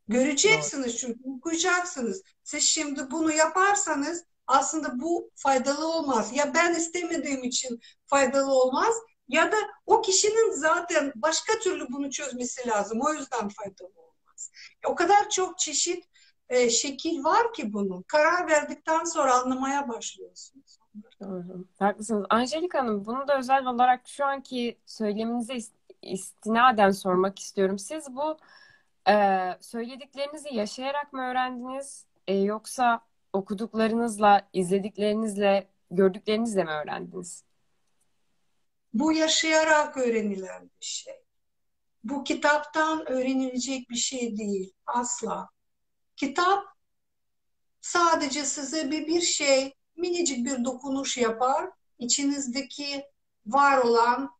Göreceksiniz Doğru. çünkü okuyacaksınız. Siz şimdi bunu yaparsanız aslında bu faydalı olmaz. Ya ben istemediğim için faydalı olmaz ya da o kişinin zaten başka türlü bunu çözmesi lazım. O yüzden faydalı olmaz. O kadar çok çeşit e, şekil var ki bunun. Karar verdikten sonra anlamaya başlıyorsunuz. Doğru. Haklısınız. Angelik Hanım bunu da özel olarak şu anki söyleminize istinaden sormak istiyorum. Siz bu e, söylediklerinizi yaşayarak mı öğrendiniz e, yoksa okuduklarınızla, izlediklerinizle, gördüklerinizle mi öğrendiniz? Bu yaşayarak öğrenilen bir şey. Bu kitaptan öğrenilecek bir şey değil asla. Kitap sadece size bir bir şey, minicik bir dokunuş yapar. İçinizdeki var olan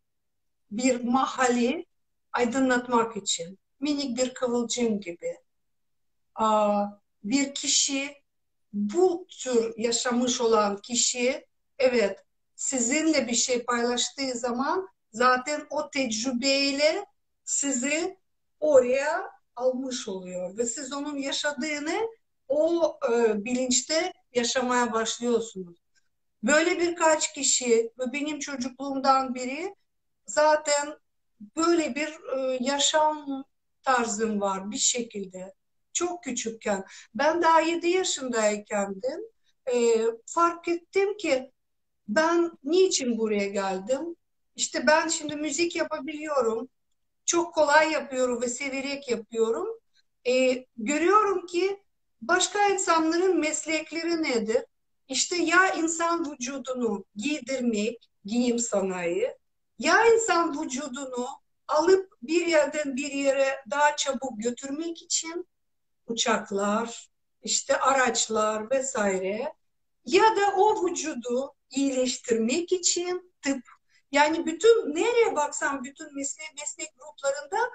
bir mahali aydınlatmak için. Minik bir kıvılcım gibi. Bir kişi, bu tür yaşamış olan kişi, evet sizinle bir şey paylaştığı zaman zaten o tecrübeyle sizi oraya almış oluyor ve siz onun yaşadığını o e, bilinçte yaşamaya başlıyorsunuz. Böyle birkaç kişi ve benim çocukluğumdan biri zaten böyle bir e, yaşam tarzım var bir şekilde. Çok küçükken. Ben daha 7 yaşındaykendim. E, fark ettim ki ben niçin buraya geldim? İşte ben şimdi müzik yapabiliyorum. Çok kolay yapıyorum ve severek yapıyorum. E, görüyorum ki başka insanların meslekleri nedir? İşte ya insan vücudunu giydirmek, giyim sanayi, ya insan vücudunu alıp bir yerden bir yere daha çabuk götürmek için uçaklar, işte araçlar vesaire ya da o vücudu iyileştirmek için tıp yani bütün nereye baksam bütün meslek meslek gruplarında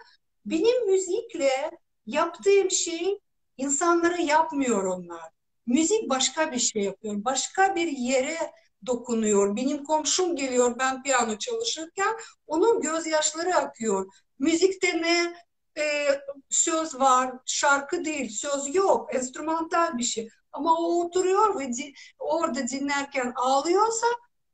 benim müzikle yaptığım şey insanlara yapmıyor onlar. Müzik başka bir şey yapıyor. Başka bir yere dokunuyor. Benim komşum geliyor ben piyano çalışırken onun gözyaşları akıyor. Müzikte ne e, söz var, şarkı değil, söz yok, enstrümantal bir şey. Ama o oturuyor ve di, orada dinlerken ağlıyorsa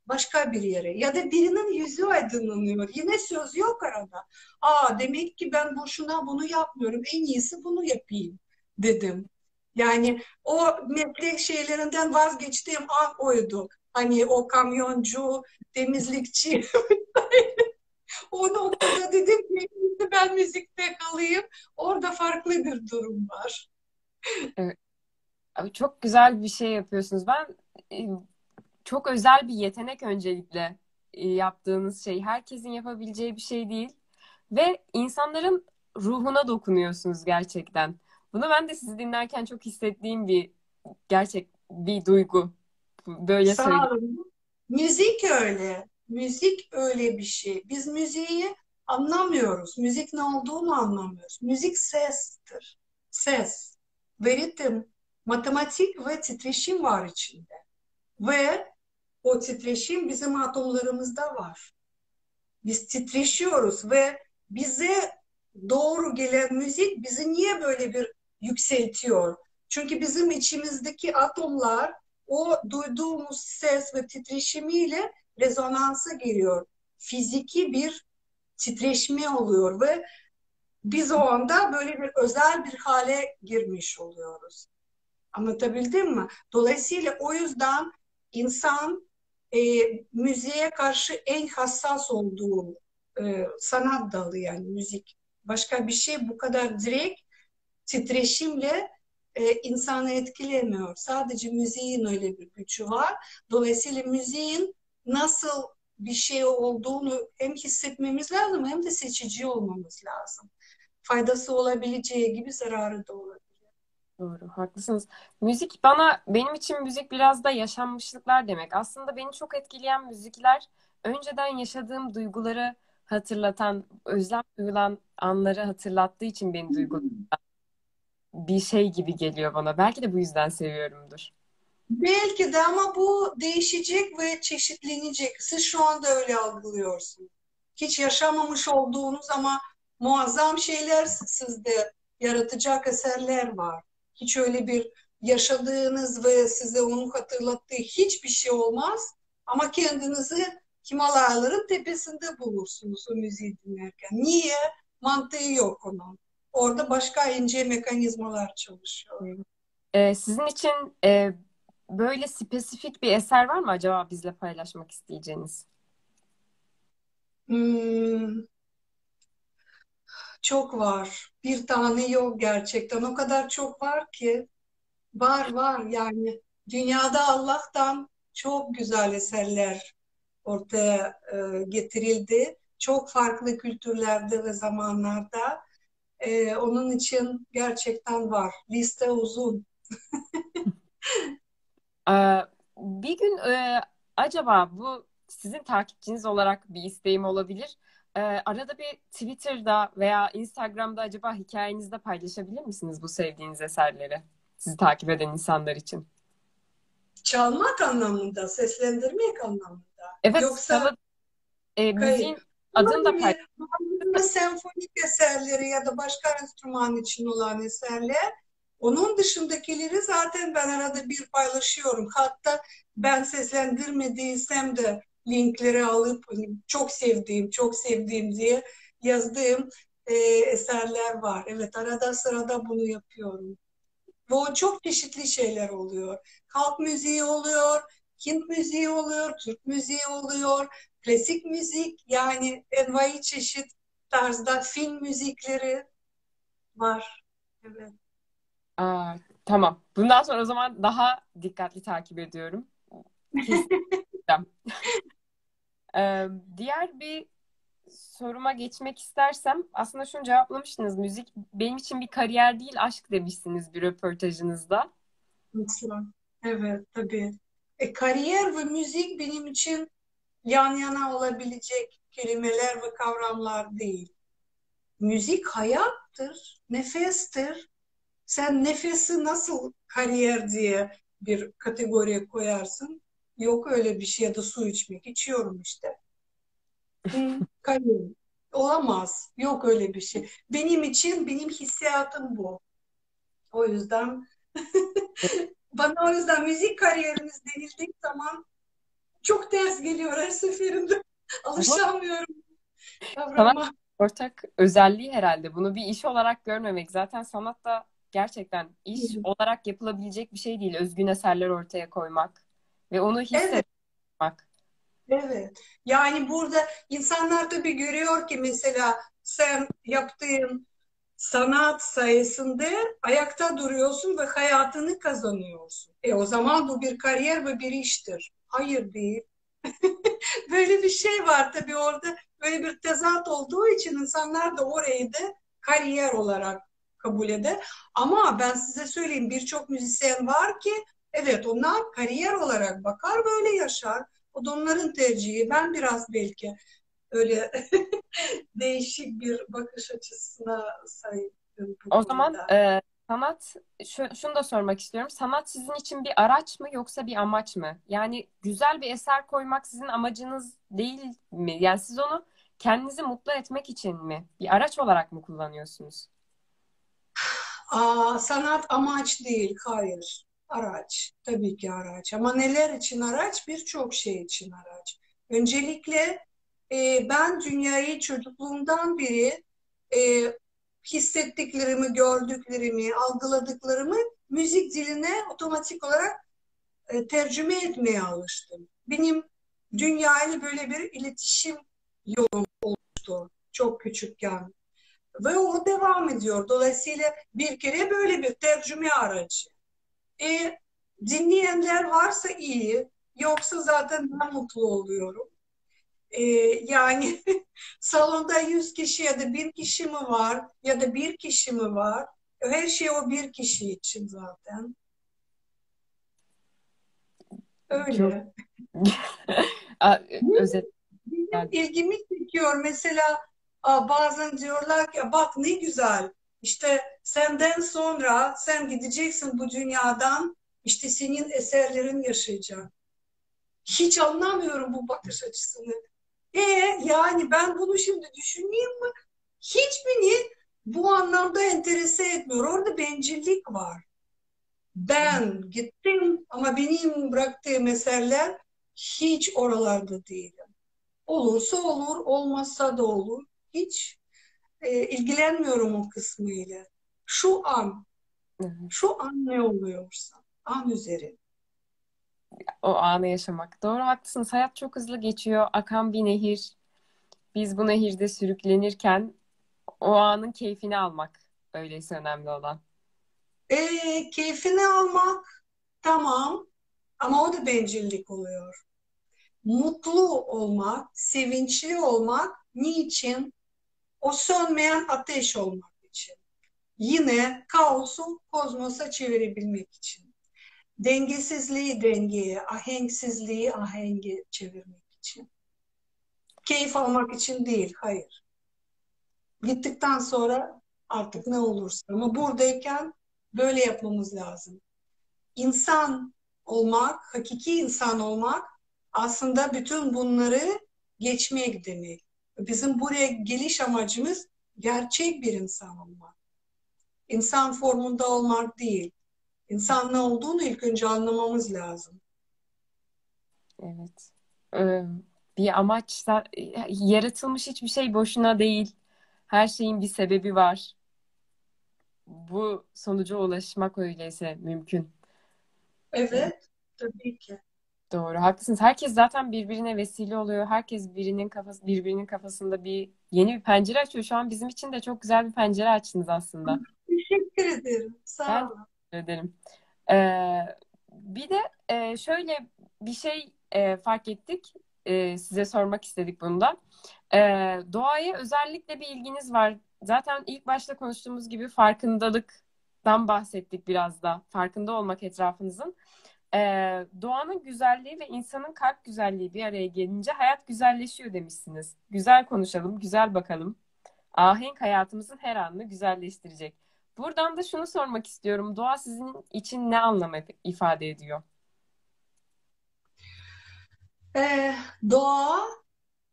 başka bir yere ya da birinin yüzü aydınlanıyor. Yine söz yok arada. Aa demek ki ben boşuna bunu yapmıyorum. En iyisi bunu yapayım dedim. Yani o meslek şeylerinden vazgeçtiğim an oydu. Hani o kamyoncu, temizlikçi o noktada dedim ki ben müzikte kalayım. Orada farklı bir durum var. Evet. Çok güzel bir şey yapıyorsunuz. Ben e, çok özel bir yetenek öncelikle e, yaptığınız şey. Herkesin yapabileceği bir şey değil. Ve insanların ruhuna dokunuyorsunuz gerçekten. Bunu ben de sizi dinlerken çok hissettiğim bir gerçek bir duygu. Böyle Sağ söyleyeyim. olun. Müzik öyle. Müzik öyle bir şey. Biz müziği anlamıyoruz. Müzik ne olduğunu anlamıyoruz. Müzik sestir. Ses ve ritim, matematik ve titreşim var içinde. Ve o titreşim bizim atomlarımızda var. Biz titreşiyoruz ve bize doğru gelen müzik bizi niye böyle bir yükseltiyor? Çünkü bizim içimizdeki atomlar o duyduğumuz ses ve titreşimiyle rezonansa giriyor. Fiziki bir titreşme oluyor ve biz o anda böyle bir özel bir hale girmiş oluyoruz. Anlatabildim mi? Dolayısıyla o yüzden insan e, müziğe karşı en hassas olduğu e, sanat dalı yani müzik. Başka bir şey bu kadar direkt titreşimle e, insanı etkilemiyor. Sadece müziğin öyle bir gücü var. Dolayısıyla müziğin nasıl bir şey olduğunu hem hissetmemiz lazım hem de seçici olmamız lazım. Faydası olabileceği gibi zararı da olabilir. Doğru, haklısınız. Müzik bana, benim için müzik biraz da yaşanmışlıklar demek. Aslında beni çok etkileyen müzikler önceden yaşadığım duyguları hatırlatan, özlem duyulan anları hatırlattığı için beni duygulanıyor bir şey gibi geliyor bana. Belki de bu yüzden seviyorumdur. Belki de ama bu değişecek ve çeşitlenecek. Siz şu anda öyle algılıyorsunuz. Hiç yaşamamış olduğunuz ama muazzam şeyler sizde yaratacak eserler var. Hiç öyle bir yaşadığınız ve size onu hatırlattığı hiçbir şey olmaz. Ama kendinizi Himalayaların tepesinde bulursunuz o müziği dinlerken. Niye? Mantığı yok onun. Orada başka ince mekanizmalar çalışıyor. Ee, sizin için e, böyle spesifik bir eser var mı acaba bizle paylaşmak isteyeceğiniz? Hmm, çok var. Bir tane yok gerçekten. O kadar çok var ki. Var var yani. Dünyada Allah'tan çok güzel eserler ortaya e, getirildi. Çok farklı kültürlerde ve zamanlarda. E, onun için gerçekten var. Liste uzun. Ee, bir gün e, acaba bu sizin takipçiniz olarak bir isteğim olabilir. Ee, arada bir Twitter'da veya Instagram'da acaba hikayenizde paylaşabilir misiniz bu sevdiğiniz eserleri? Sizi takip eden insanlar için. Çalmak anlamında, seslendirmek anlamında. Evet, Yoksa sana e, müziğin adını da paylaş. Bazı senfonik eserleri ya da başka enstrüman için olan eserler. Onun dışındakileri zaten ben arada bir paylaşıyorum. Hatta ben seslendirmediysem de linkleri alıp hani çok sevdiğim, çok sevdiğim diye yazdığım e, eserler var. Evet arada sırada bunu yapıyorum. Bu çok çeşitli şeyler oluyor. Halk müziği oluyor, Hint müziği oluyor, Türk müziği oluyor, klasik müzik yani envai çeşit tarzda film müzikleri var. Evet. Aa, tamam. Bundan sonra o zaman daha dikkatli takip ediyorum. Ee, diğer bir soruma geçmek istersem aslında şunu cevaplamıştınız. Müzik benim için bir kariyer değil aşk demişsiniz bir röportajınızda. Mesela. Evet tabii. E, kariyer ve müzik benim için yan yana olabilecek kelimeler ve kavramlar değil. Müzik hayattır, nefestir. Sen nefesi nasıl kariyer diye bir kategoriye koyarsın? Yok öyle bir şey ya da su içmek. içiyorum işte. Kariyer. Olamaz. Yok öyle bir şey. Benim için benim hissiyatım bu. O yüzden bana o yüzden müzik kariyeriniz denildiği zaman çok ters geliyor her seferinde. Alışamıyorum. Sanat ortak özelliği herhalde. Bunu bir iş olarak görmemek. Zaten sanat da gerçekten iş olarak yapılabilecek bir şey değil. Özgün eserler ortaya koymak ve onu hisset. Evet. Evet. Yani burada insanlar tabii görüyor ki mesela sen yaptığın sanat sayesinde ayakta duruyorsun ve hayatını kazanıyorsun. E o zaman bu bir kariyer ve bir iştir. Hayır değil. Böyle bir şey var tabii orada. Böyle bir tezat olduğu için insanlar da orayı da kariyer olarak kabul eder. Ama ben size söyleyeyim birçok müzisyen var ki evet onlar kariyer olarak bakar böyle yaşar. O da onların tercihi. Ben biraz belki öyle değişik bir bakış açısına sahibim. O zaman e, sanat, şu, şunu da sormak istiyorum. Sanat sizin için bir araç mı yoksa bir amaç mı? Yani güzel bir eser koymak sizin amacınız değil mi? Yani siz onu kendinizi mutlu etmek için mi? Bir araç olarak mı kullanıyorsunuz? Aa, sanat amaç değil, hayır. Araç, tabii ki araç. Ama neler için araç? Birçok şey için araç. Öncelikle e, ben dünyayı çocukluğumdan beri e, hissettiklerimi, gördüklerimi, algıladıklarımı müzik diline otomatik olarak e, tercüme etmeye alıştım. Benim dünyayla böyle bir iletişim yolum oluştu çok küçükken. Ve o devam ediyor. Dolayısıyla bir kere böyle bir tercüme aracı. E, dinleyenler varsa iyi, yoksa zaten ben mutlu oluyorum. E, yani salonda 100 kişi ya da bir kişi mi var ya da bir kişi mi var? Her şey o bir kişi için zaten. Öyle. Özet. Benim ilgimi çekiyor. Mesela bazen diyorlar ki bak ne güzel işte senden sonra sen gideceksin bu dünyadan işte senin eserlerin yaşayacak. Hiç anlamıyorum bu bakış açısını. E yani ben bunu şimdi düşüneyim mi? Hiç beni bu anlamda enterese etmiyor. Orada bencillik var. Ben gittim ama benim bıraktığım eserler hiç oralarda değilim. Olursa olur, olmazsa da olur. Hiç e, ilgilenmiyorum o kısmıyla. Şu an, şu an ne oluyorsa, an üzeri. O anı yaşamak. Doğru haklısınız. Hayat çok hızlı geçiyor. Akan bir nehir. Biz bu nehirde sürüklenirken o anın keyfini almak. Öyleyse önemli olan. E, keyfini almak tamam ama o da bencillik oluyor. Mutlu olmak, sevinçli olmak niçin? O sönmeyen ateş olmak için. Yine kaosu kozmosa çevirebilmek için. Dengesizliği dengeye, ahengsizliği ahenge çevirmek için. Keyif almak için değil, hayır. Gittikten sonra artık ne olursa. Ama buradayken böyle yapmamız lazım. İnsan olmak, hakiki insan olmak aslında bütün bunları geçmek demek. Bizim buraya geliş amacımız gerçek bir insan olmak. İnsan formunda olmak değil. İnsan ne olduğunu ilk önce anlamamız lazım. Evet. Ee, bir amaç, yaratılmış hiçbir şey boşuna değil. Her şeyin bir sebebi var. Bu sonuca ulaşmak öyleyse mümkün. Evet, tabii ki. Doğru, haklısınız. Herkes zaten birbirine vesile oluyor. Herkes birinin kafası, birbirinin kafasında bir yeni bir pencere açıyor. Şu an bizim için de çok güzel bir pencere açtınız aslında. Teşekkür ederim. Sağ olun. Ben ederim. Ee, bir de e, şöyle bir şey e, fark ettik. E, size sormak istedik bunu da. E, doğaya özellikle bir ilginiz var. Zaten ilk başta konuştuğumuz gibi farkındalıktan bahsettik biraz da. Farkında olmak etrafınızın e, doğanın güzelliği ve insanın kalp güzelliği bir araya gelince hayat güzelleşiyor demişsiniz. Güzel konuşalım, güzel bakalım. Ahenk hayatımızın her anını güzelleştirecek. Buradan da şunu sormak istiyorum. Doğa sizin için ne anlam ifade ediyor? Ee, doğa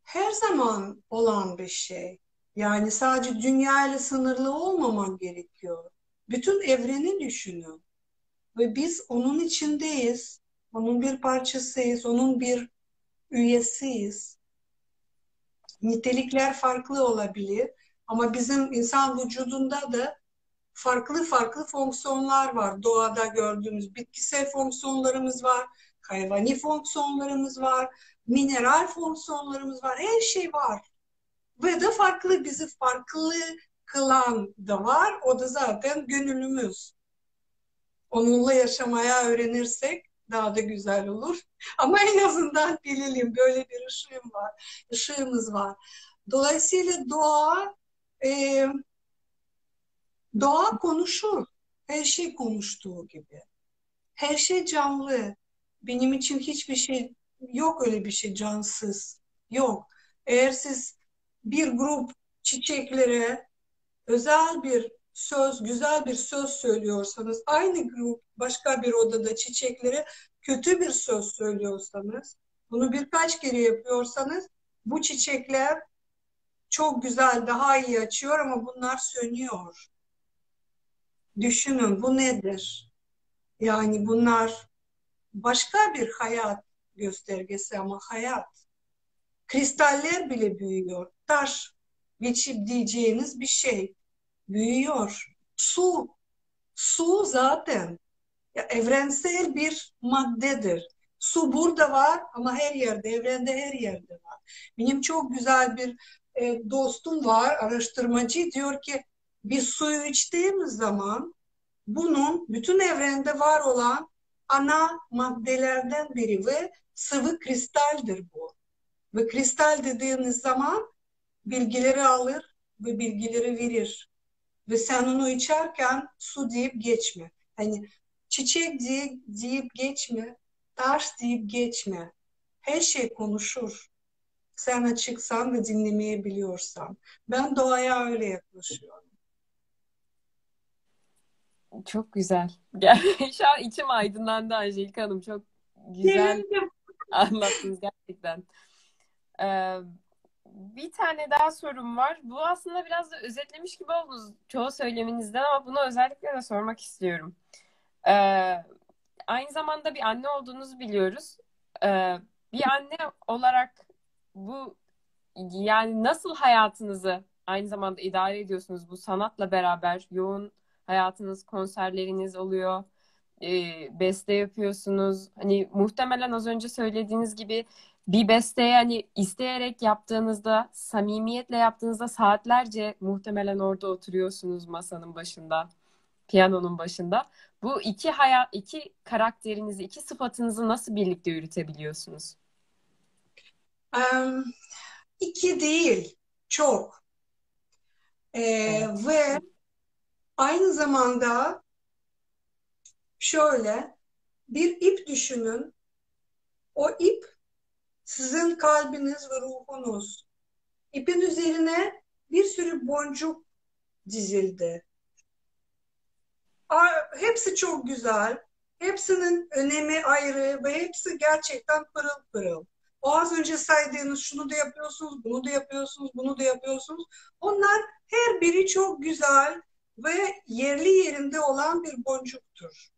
her zaman olan bir şey. Yani sadece dünya ile sınırlı olmaman gerekiyor. Bütün evreni düşünün. Ve biz onun içindeyiz. Onun bir parçasıyız. Onun bir üyesiyiz. Nitelikler farklı olabilir. Ama bizim insan vücudunda da farklı farklı fonksiyonlar var. Doğada gördüğümüz bitkisel fonksiyonlarımız var. hayvani fonksiyonlarımız var, mineral fonksiyonlarımız var, her şey var. Ve de farklı bizi farklı kılan da var. O da zaten gönüllümüz. Onunla yaşamaya öğrenirsek daha da güzel olur. Ama en azından bilelim böyle bir ışığım var, ışığımız var. Dolayısıyla doğa e, doğa konuşur. Her şey konuştuğu gibi. Her şey canlı. Benim için hiçbir şey yok öyle bir şey cansız. Yok. Eğer siz bir grup çiçeklere özel bir söz, güzel bir söz söylüyorsanız, aynı grup başka bir odada çiçeklere kötü bir söz söylüyorsanız, bunu birkaç kere yapıyorsanız bu çiçekler çok güzel, daha iyi açıyor ama bunlar sönüyor. Düşünün bu nedir? Yani bunlar başka bir hayat göstergesi ama hayat. Kristaller bile büyüyor. Taş geçip diyeceğiniz bir şey büyüyor. Su, su zaten evrensel bir maddedir. Su burada var ama her yerde, evrende her yerde var. Benim çok güzel bir e, dostum var, araştırmacı diyor ki bir suyu içtiğimiz zaman bunun bütün evrende var olan ana maddelerden biri ve sıvı kristaldir bu. Ve kristal dediğiniz zaman bilgileri alır ve bilgileri verir. Ve sen onu içerken su deyip geçme. Hani çiçek deyip, deyip geçme, taş deyip geçme. Her şey konuşur. Sen açıksan ve dinlemeyi biliyorsan. Ben doğaya öyle yaklaşıyorum. Çok güzel. Şu an içim aydınlandı Angelika Hanım. Çok güzel anlattınız gerçekten. Ee, bir tane daha sorum var. Bu aslında biraz da özetlemiş gibi oldunuz çoğu söyleminizden ama bunu özellikle de sormak istiyorum. Ee, aynı zamanda bir anne olduğunuzu biliyoruz. Ee, bir anne olarak bu yani nasıl hayatınızı aynı zamanda idare ediyorsunuz bu sanatla beraber yoğun hayatınız, konserleriniz oluyor, e, beste yapıyorsunuz. Hani muhtemelen az önce söylediğiniz gibi bir besteyi hani isteyerek yaptığınızda, samimiyetle yaptığınızda saatlerce muhtemelen orada oturuyorsunuz masanın başında, piyanonun başında. Bu iki hayat, iki karakterinizi, iki sıfatınızı nasıl birlikte yürütebiliyorsunuz? Um, iki değil, çok. Ee, evet. Ve aynı zamanda şöyle bir ip düşünün. O ip sizin kalbiniz ve ruhunuz. İpin üzerine bir sürü boncuk dizildi. Hepsi çok güzel. Hepsinin önemi ayrı ve hepsi gerçekten pırıl pırıl. O az önce saydığınız şunu da yapıyorsunuz, bunu da yapıyorsunuz, bunu da yapıyorsunuz. Onlar her biri çok güzel ve yerli yerinde olan bir boncuktur.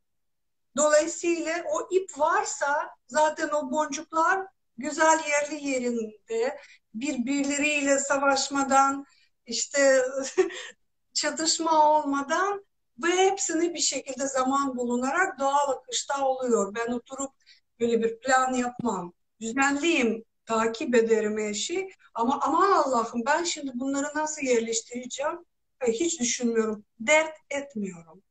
Dolayısıyla o ip varsa zaten o boncuklar güzel yerli yerinde birbirleriyle savaşmadan işte çatışma olmadan ve hepsini bir şekilde zaman bulunarak doğal akışta oluyor. Ben oturup böyle bir plan yapmam. Düzenliyim, takip ederim eşi ama aman Allah'ım ben şimdi bunları nasıl yerleştireceğim hiç düşünmüyorum. Dert etmiyorum.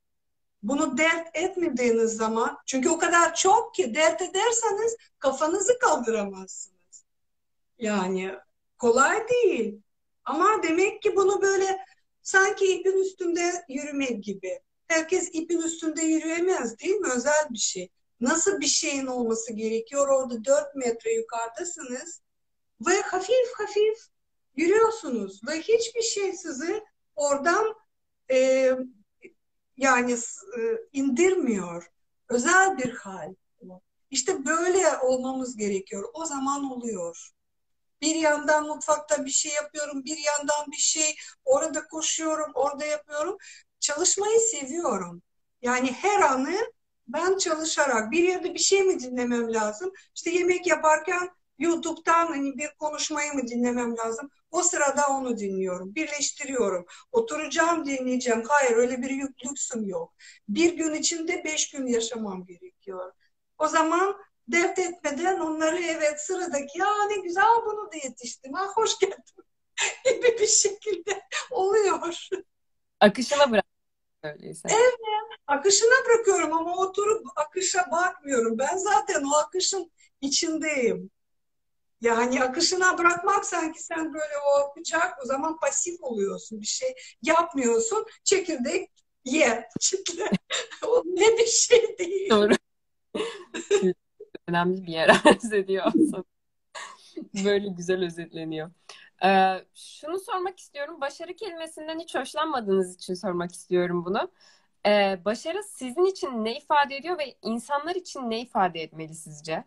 Bunu dert etmediğiniz zaman çünkü o kadar çok ki dert ederseniz kafanızı kaldıramazsınız. Yani kolay değil. Ama demek ki bunu böyle sanki ipin üstünde yürümek gibi. Herkes ipin üstünde yürüyemez değil mi? Özel bir şey. Nasıl bir şeyin olması gerekiyor? Orada 4 metre yukarıdasınız ve hafif hafif yürüyorsunuz ve hiçbir şey sizi oradan e, yani e, indirmiyor. Özel bir hal. İşte böyle olmamız gerekiyor. O zaman oluyor. Bir yandan mutfakta bir şey yapıyorum, bir yandan bir şey orada koşuyorum, orada yapıyorum. Çalışmayı seviyorum. Yani her anı ben çalışarak bir yerde bir şey mi dinlemem lazım? İşte yemek yaparken YouTube'dan hani bir konuşmayı mı dinlemem lazım? O sırada onu dinliyorum, birleştiriyorum. Oturacağım, dinleyeceğim. Hayır, öyle bir yük, lüksüm yok. Bir gün içinde beş gün yaşamam gerekiyor. O zaman dert etmeden onları evet sıradaki ya ne güzel bunu da yetiştim ha hoş geldin gibi bir şekilde oluyor. Akışına bırak öyleyse. Evet, akışına bırakıyorum ama oturup akışa bakmıyorum. Ben zaten o akışın içindeyim. Yani akışına bırakmak sanki sen böyle o bıçak o zaman pasif oluyorsun. Bir şey yapmıyorsun. Çekirdek ye. Çekirde. o ne bir şey değil. Doğru. Önemli bir yer arz ediyor aslında. Böyle güzel özetleniyor. Ee, şunu sormak istiyorum. Başarı kelimesinden hiç hoşlanmadığınız için sormak istiyorum bunu. Ee, başarı sizin için ne ifade ediyor ve insanlar için ne ifade etmeli sizce?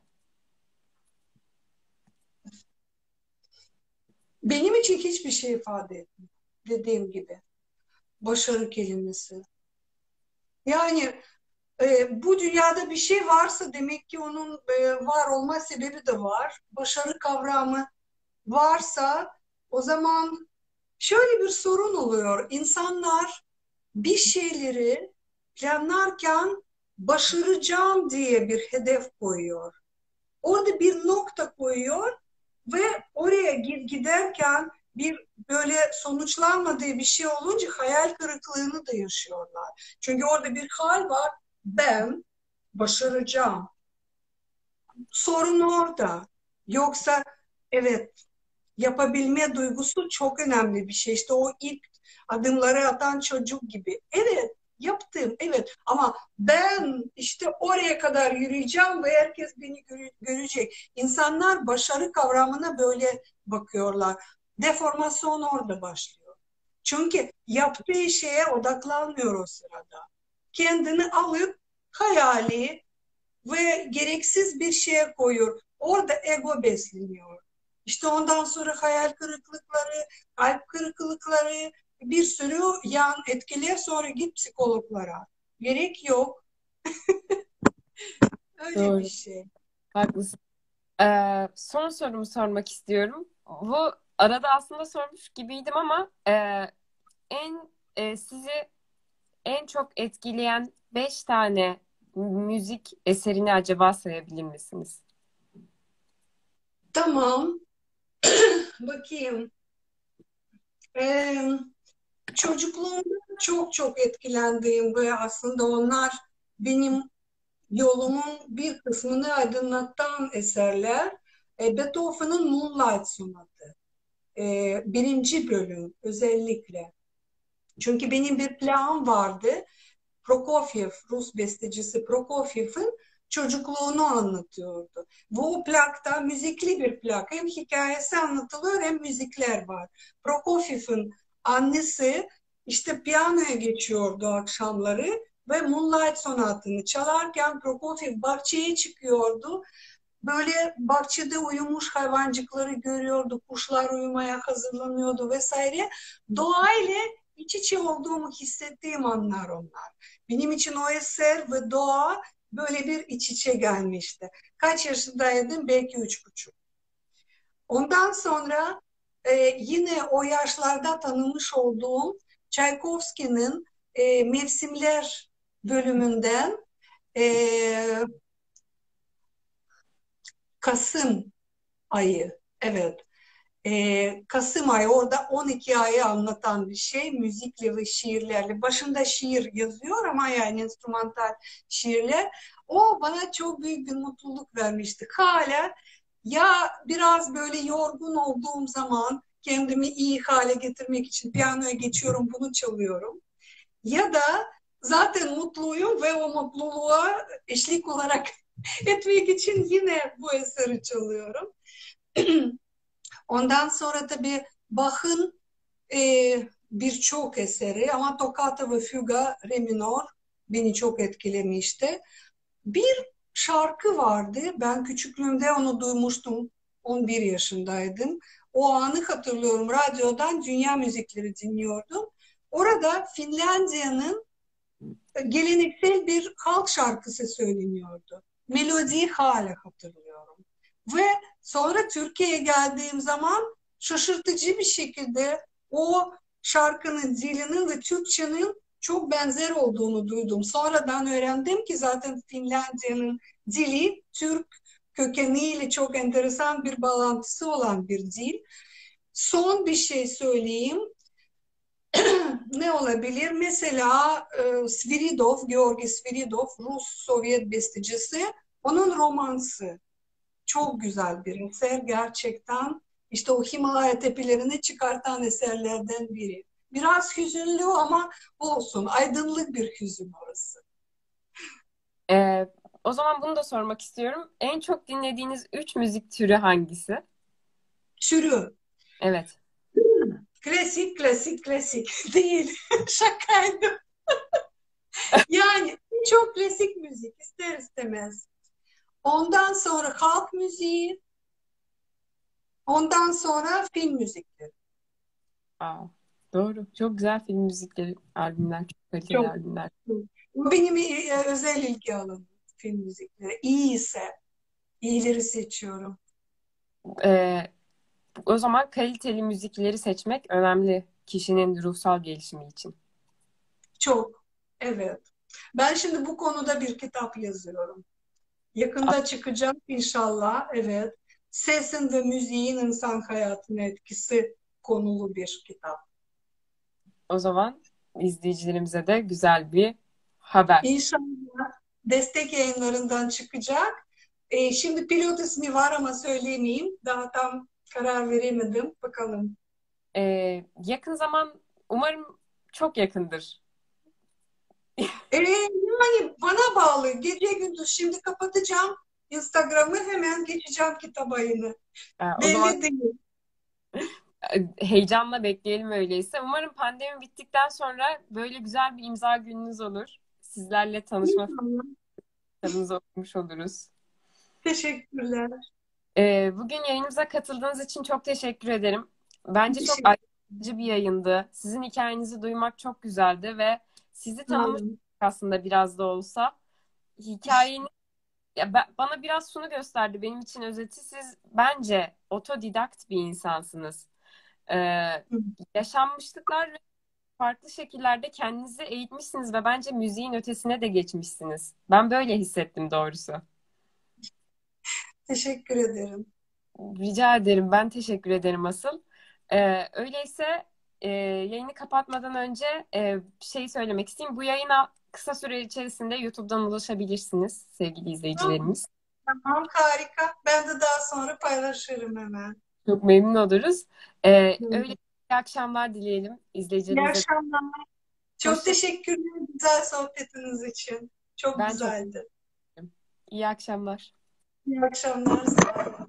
Benim için hiçbir şey ifade etmiyor. Dediğim gibi. Başarı kelimesi. Yani e, bu dünyada bir şey varsa demek ki onun e, var olma sebebi de var. Başarı kavramı varsa o zaman şöyle bir sorun oluyor. İnsanlar bir şeyleri planlarken başaracağım diye bir hedef koyuyor. Orada bir nokta koyuyor ve oraya giderken bir böyle sonuçlanmadığı bir şey olunca hayal kırıklığını da yaşıyorlar. Çünkü orada bir hal var. Ben başaracağım. Sorun orada. Yoksa evet yapabilme duygusu çok önemli bir şey. İşte o ilk adımları atan çocuk gibi. Evet yaptım evet ama ben işte oraya kadar yürüyeceğim ve herkes beni görecek. İnsanlar başarı kavramına böyle bakıyorlar. Deformasyon orada başlıyor. Çünkü yaptığı şeye odaklanmıyor o sırada. Kendini alıp hayali ve gereksiz bir şeye koyuyor. Orada ego besleniyor. İşte ondan sonra hayal kırıklıkları, kalp kırıklıkları, bir sürü yan etkiler sonra git psikologlara. Gerek yok. Öyle Doğru. bir şey. Haklısın. Ee, son sorumu sormak istiyorum. Bu arada aslında sormuş gibiydim ama e, en e, sizi en çok etkileyen beş tane müzik eserini acaba sayabilir misiniz? Tamam. Bakayım. Ee, çocukluğumda çok çok etkilendiğim ve aslında onlar benim yolumun bir kısmını aydınlatan eserler. E, Beethoven'ın Moonlight Sonatı. E, birinci bölüm özellikle. Çünkü benim bir planım vardı. Prokofiev, Rus bestecisi Prokofiev'in çocukluğunu anlatıyordu. Bu plakta müzikli bir plak. Hem hikayesi anlatılıyor hem müzikler var. Prokofiev'in annesi işte piyanoya geçiyordu akşamları ve Moonlight sonatını çalarken Prokofiev bahçeye çıkıyordu. Böyle bahçede uyumuş hayvancıkları görüyordu, kuşlar uyumaya hazırlanıyordu vesaire. Doğayla iç içe olduğumu hissettiğim anlar onlar. Benim için o eser ve doğa böyle bir iç içe gelmişti. Kaç yaşındaydım? Belki üç buçuk. Ondan sonra e, yine o yaşlarda tanımış olduğum Tchaikovsky'nin e, Mevsimler bölümünden e, Kasım ayı, evet. E, Kasım ayı orada 12 ayı anlatan bir şey müzikle ve şiirlerle. Başında şiir yazıyor ama yani enstrümantal şiirler. O bana çok büyük bir mutluluk vermişti. Hala ya biraz böyle yorgun olduğum zaman kendimi iyi hale getirmek için piyanoya geçiyorum, bunu çalıyorum. Ya da zaten mutluyum ve o mutluluğa eşlik olarak etmek için yine bu eseri çalıyorum. Ondan sonra tabii Bach'ın e, birçok eseri ama Toccata ve Fuga Re minor beni çok etkilemişti. Bir şarkı vardı. Ben küçüklüğümde onu duymuştum. 11 yaşındaydım. O anı hatırlıyorum. Radyodan dünya müzikleri dinliyordum. Orada Finlandiya'nın geleneksel bir halk şarkısı söyleniyordu. Melodiyi hala hatırlıyorum. Ve sonra Türkiye'ye geldiğim zaman şaşırtıcı bir şekilde o şarkının dilinin ve Türkçenin çok benzer olduğunu duydum. Sonradan öğrendim ki zaten Finlandiya'nın dili Türk kökeniyle çok enteresan bir bağlantısı olan bir dil. Son bir şey söyleyeyim. ne olabilir? Mesela e, Sviridov, Georgi Sviridov, Rus Sovyet bestecisi. Onun romansı. Çok güzel bir eser gerçekten. İşte o Himalaya tepelerini çıkartan eserlerden biri. Biraz hüzünlü ama olsun. Aydınlık bir hüzün orası. Ee, o zaman bunu da sormak istiyorum. En çok dinlediğiniz üç müzik türü hangisi? Türü. Evet. Klasik, klasik, klasik değil. Şakaydı. yani çok klasik müzik ister istemez. Ondan sonra halk müziği, ondan sonra film müzikleri. Aa, doğru. Çok güzel film müzikleri, albümler, çok kaliteli Çok. albümler. Bu benim e, özel ilgi alanım film müzikleri. İyi ise iyileri seçiyorum. Ee, o zaman kaliteli müzikleri seçmek önemli kişinin ruhsal gelişimi için. Çok. Evet. Ben şimdi bu konuda bir kitap yazıyorum. Yakında çıkacak inşallah. Evet. Sesin ve müziğin insan hayatına etkisi konulu bir kitap. O zaman izleyicilerimize de güzel bir haber. İnşallah destek yayınlarından çıkacak. E, şimdi pilot ismi var ama söyleyemeyeyim. Daha tam karar veremedim. Bakalım. Ee, yakın zaman umarım çok yakındır. E, yani bana bağlı. Gece gündüz şimdi kapatacağım Instagram'ı hemen geçeceğim kitap ayını. Ee, o Belli zaman değil. E, heyecanla bekleyelim öyleyse. Umarım pandemi bittikten sonra böyle güzel bir imza gününüz olur. Sizlerle tanışma fırsatımız olmuş oluruz. Teşekkürler. Ee, bugün yayınımıza katıldığınız için çok teşekkür ederim. Bence çok aydınlatıcı bir yayındı. Sizin hikayenizi duymak çok güzeldi ve sizi tanımak ederim. aslında biraz da olsa. Hikayeniz ya ben- bana biraz şunu gösterdi. Benim için özeti siz bence otodidakt bir insansınız. Ee, yaşanmışlıklar farklı şekillerde kendinizi eğitmişsiniz ve bence müziğin ötesine de geçmişsiniz. Ben böyle hissettim doğrusu. Teşekkür ederim. Rica ederim. Ben teşekkür ederim asıl. Ee, öyleyse e, yayını kapatmadan önce e, şey söylemek isteyeyim. Bu yayına kısa süre içerisinde YouTube'dan ulaşabilirsiniz sevgili izleyicilerimiz. Tamam, harika. Ben de daha sonra paylaşırım hemen. Çok memnun oluruz. Ee, Hı. öyle iyi akşamlar dileyelim İyi izleyicilerimize. akşamlar. Çok Hoşça- teşekkürler güzel sohbetiniz için. Çok Ben çok- güzeldi. İyi akşamlar. İyi akşamlar. Sağ olun.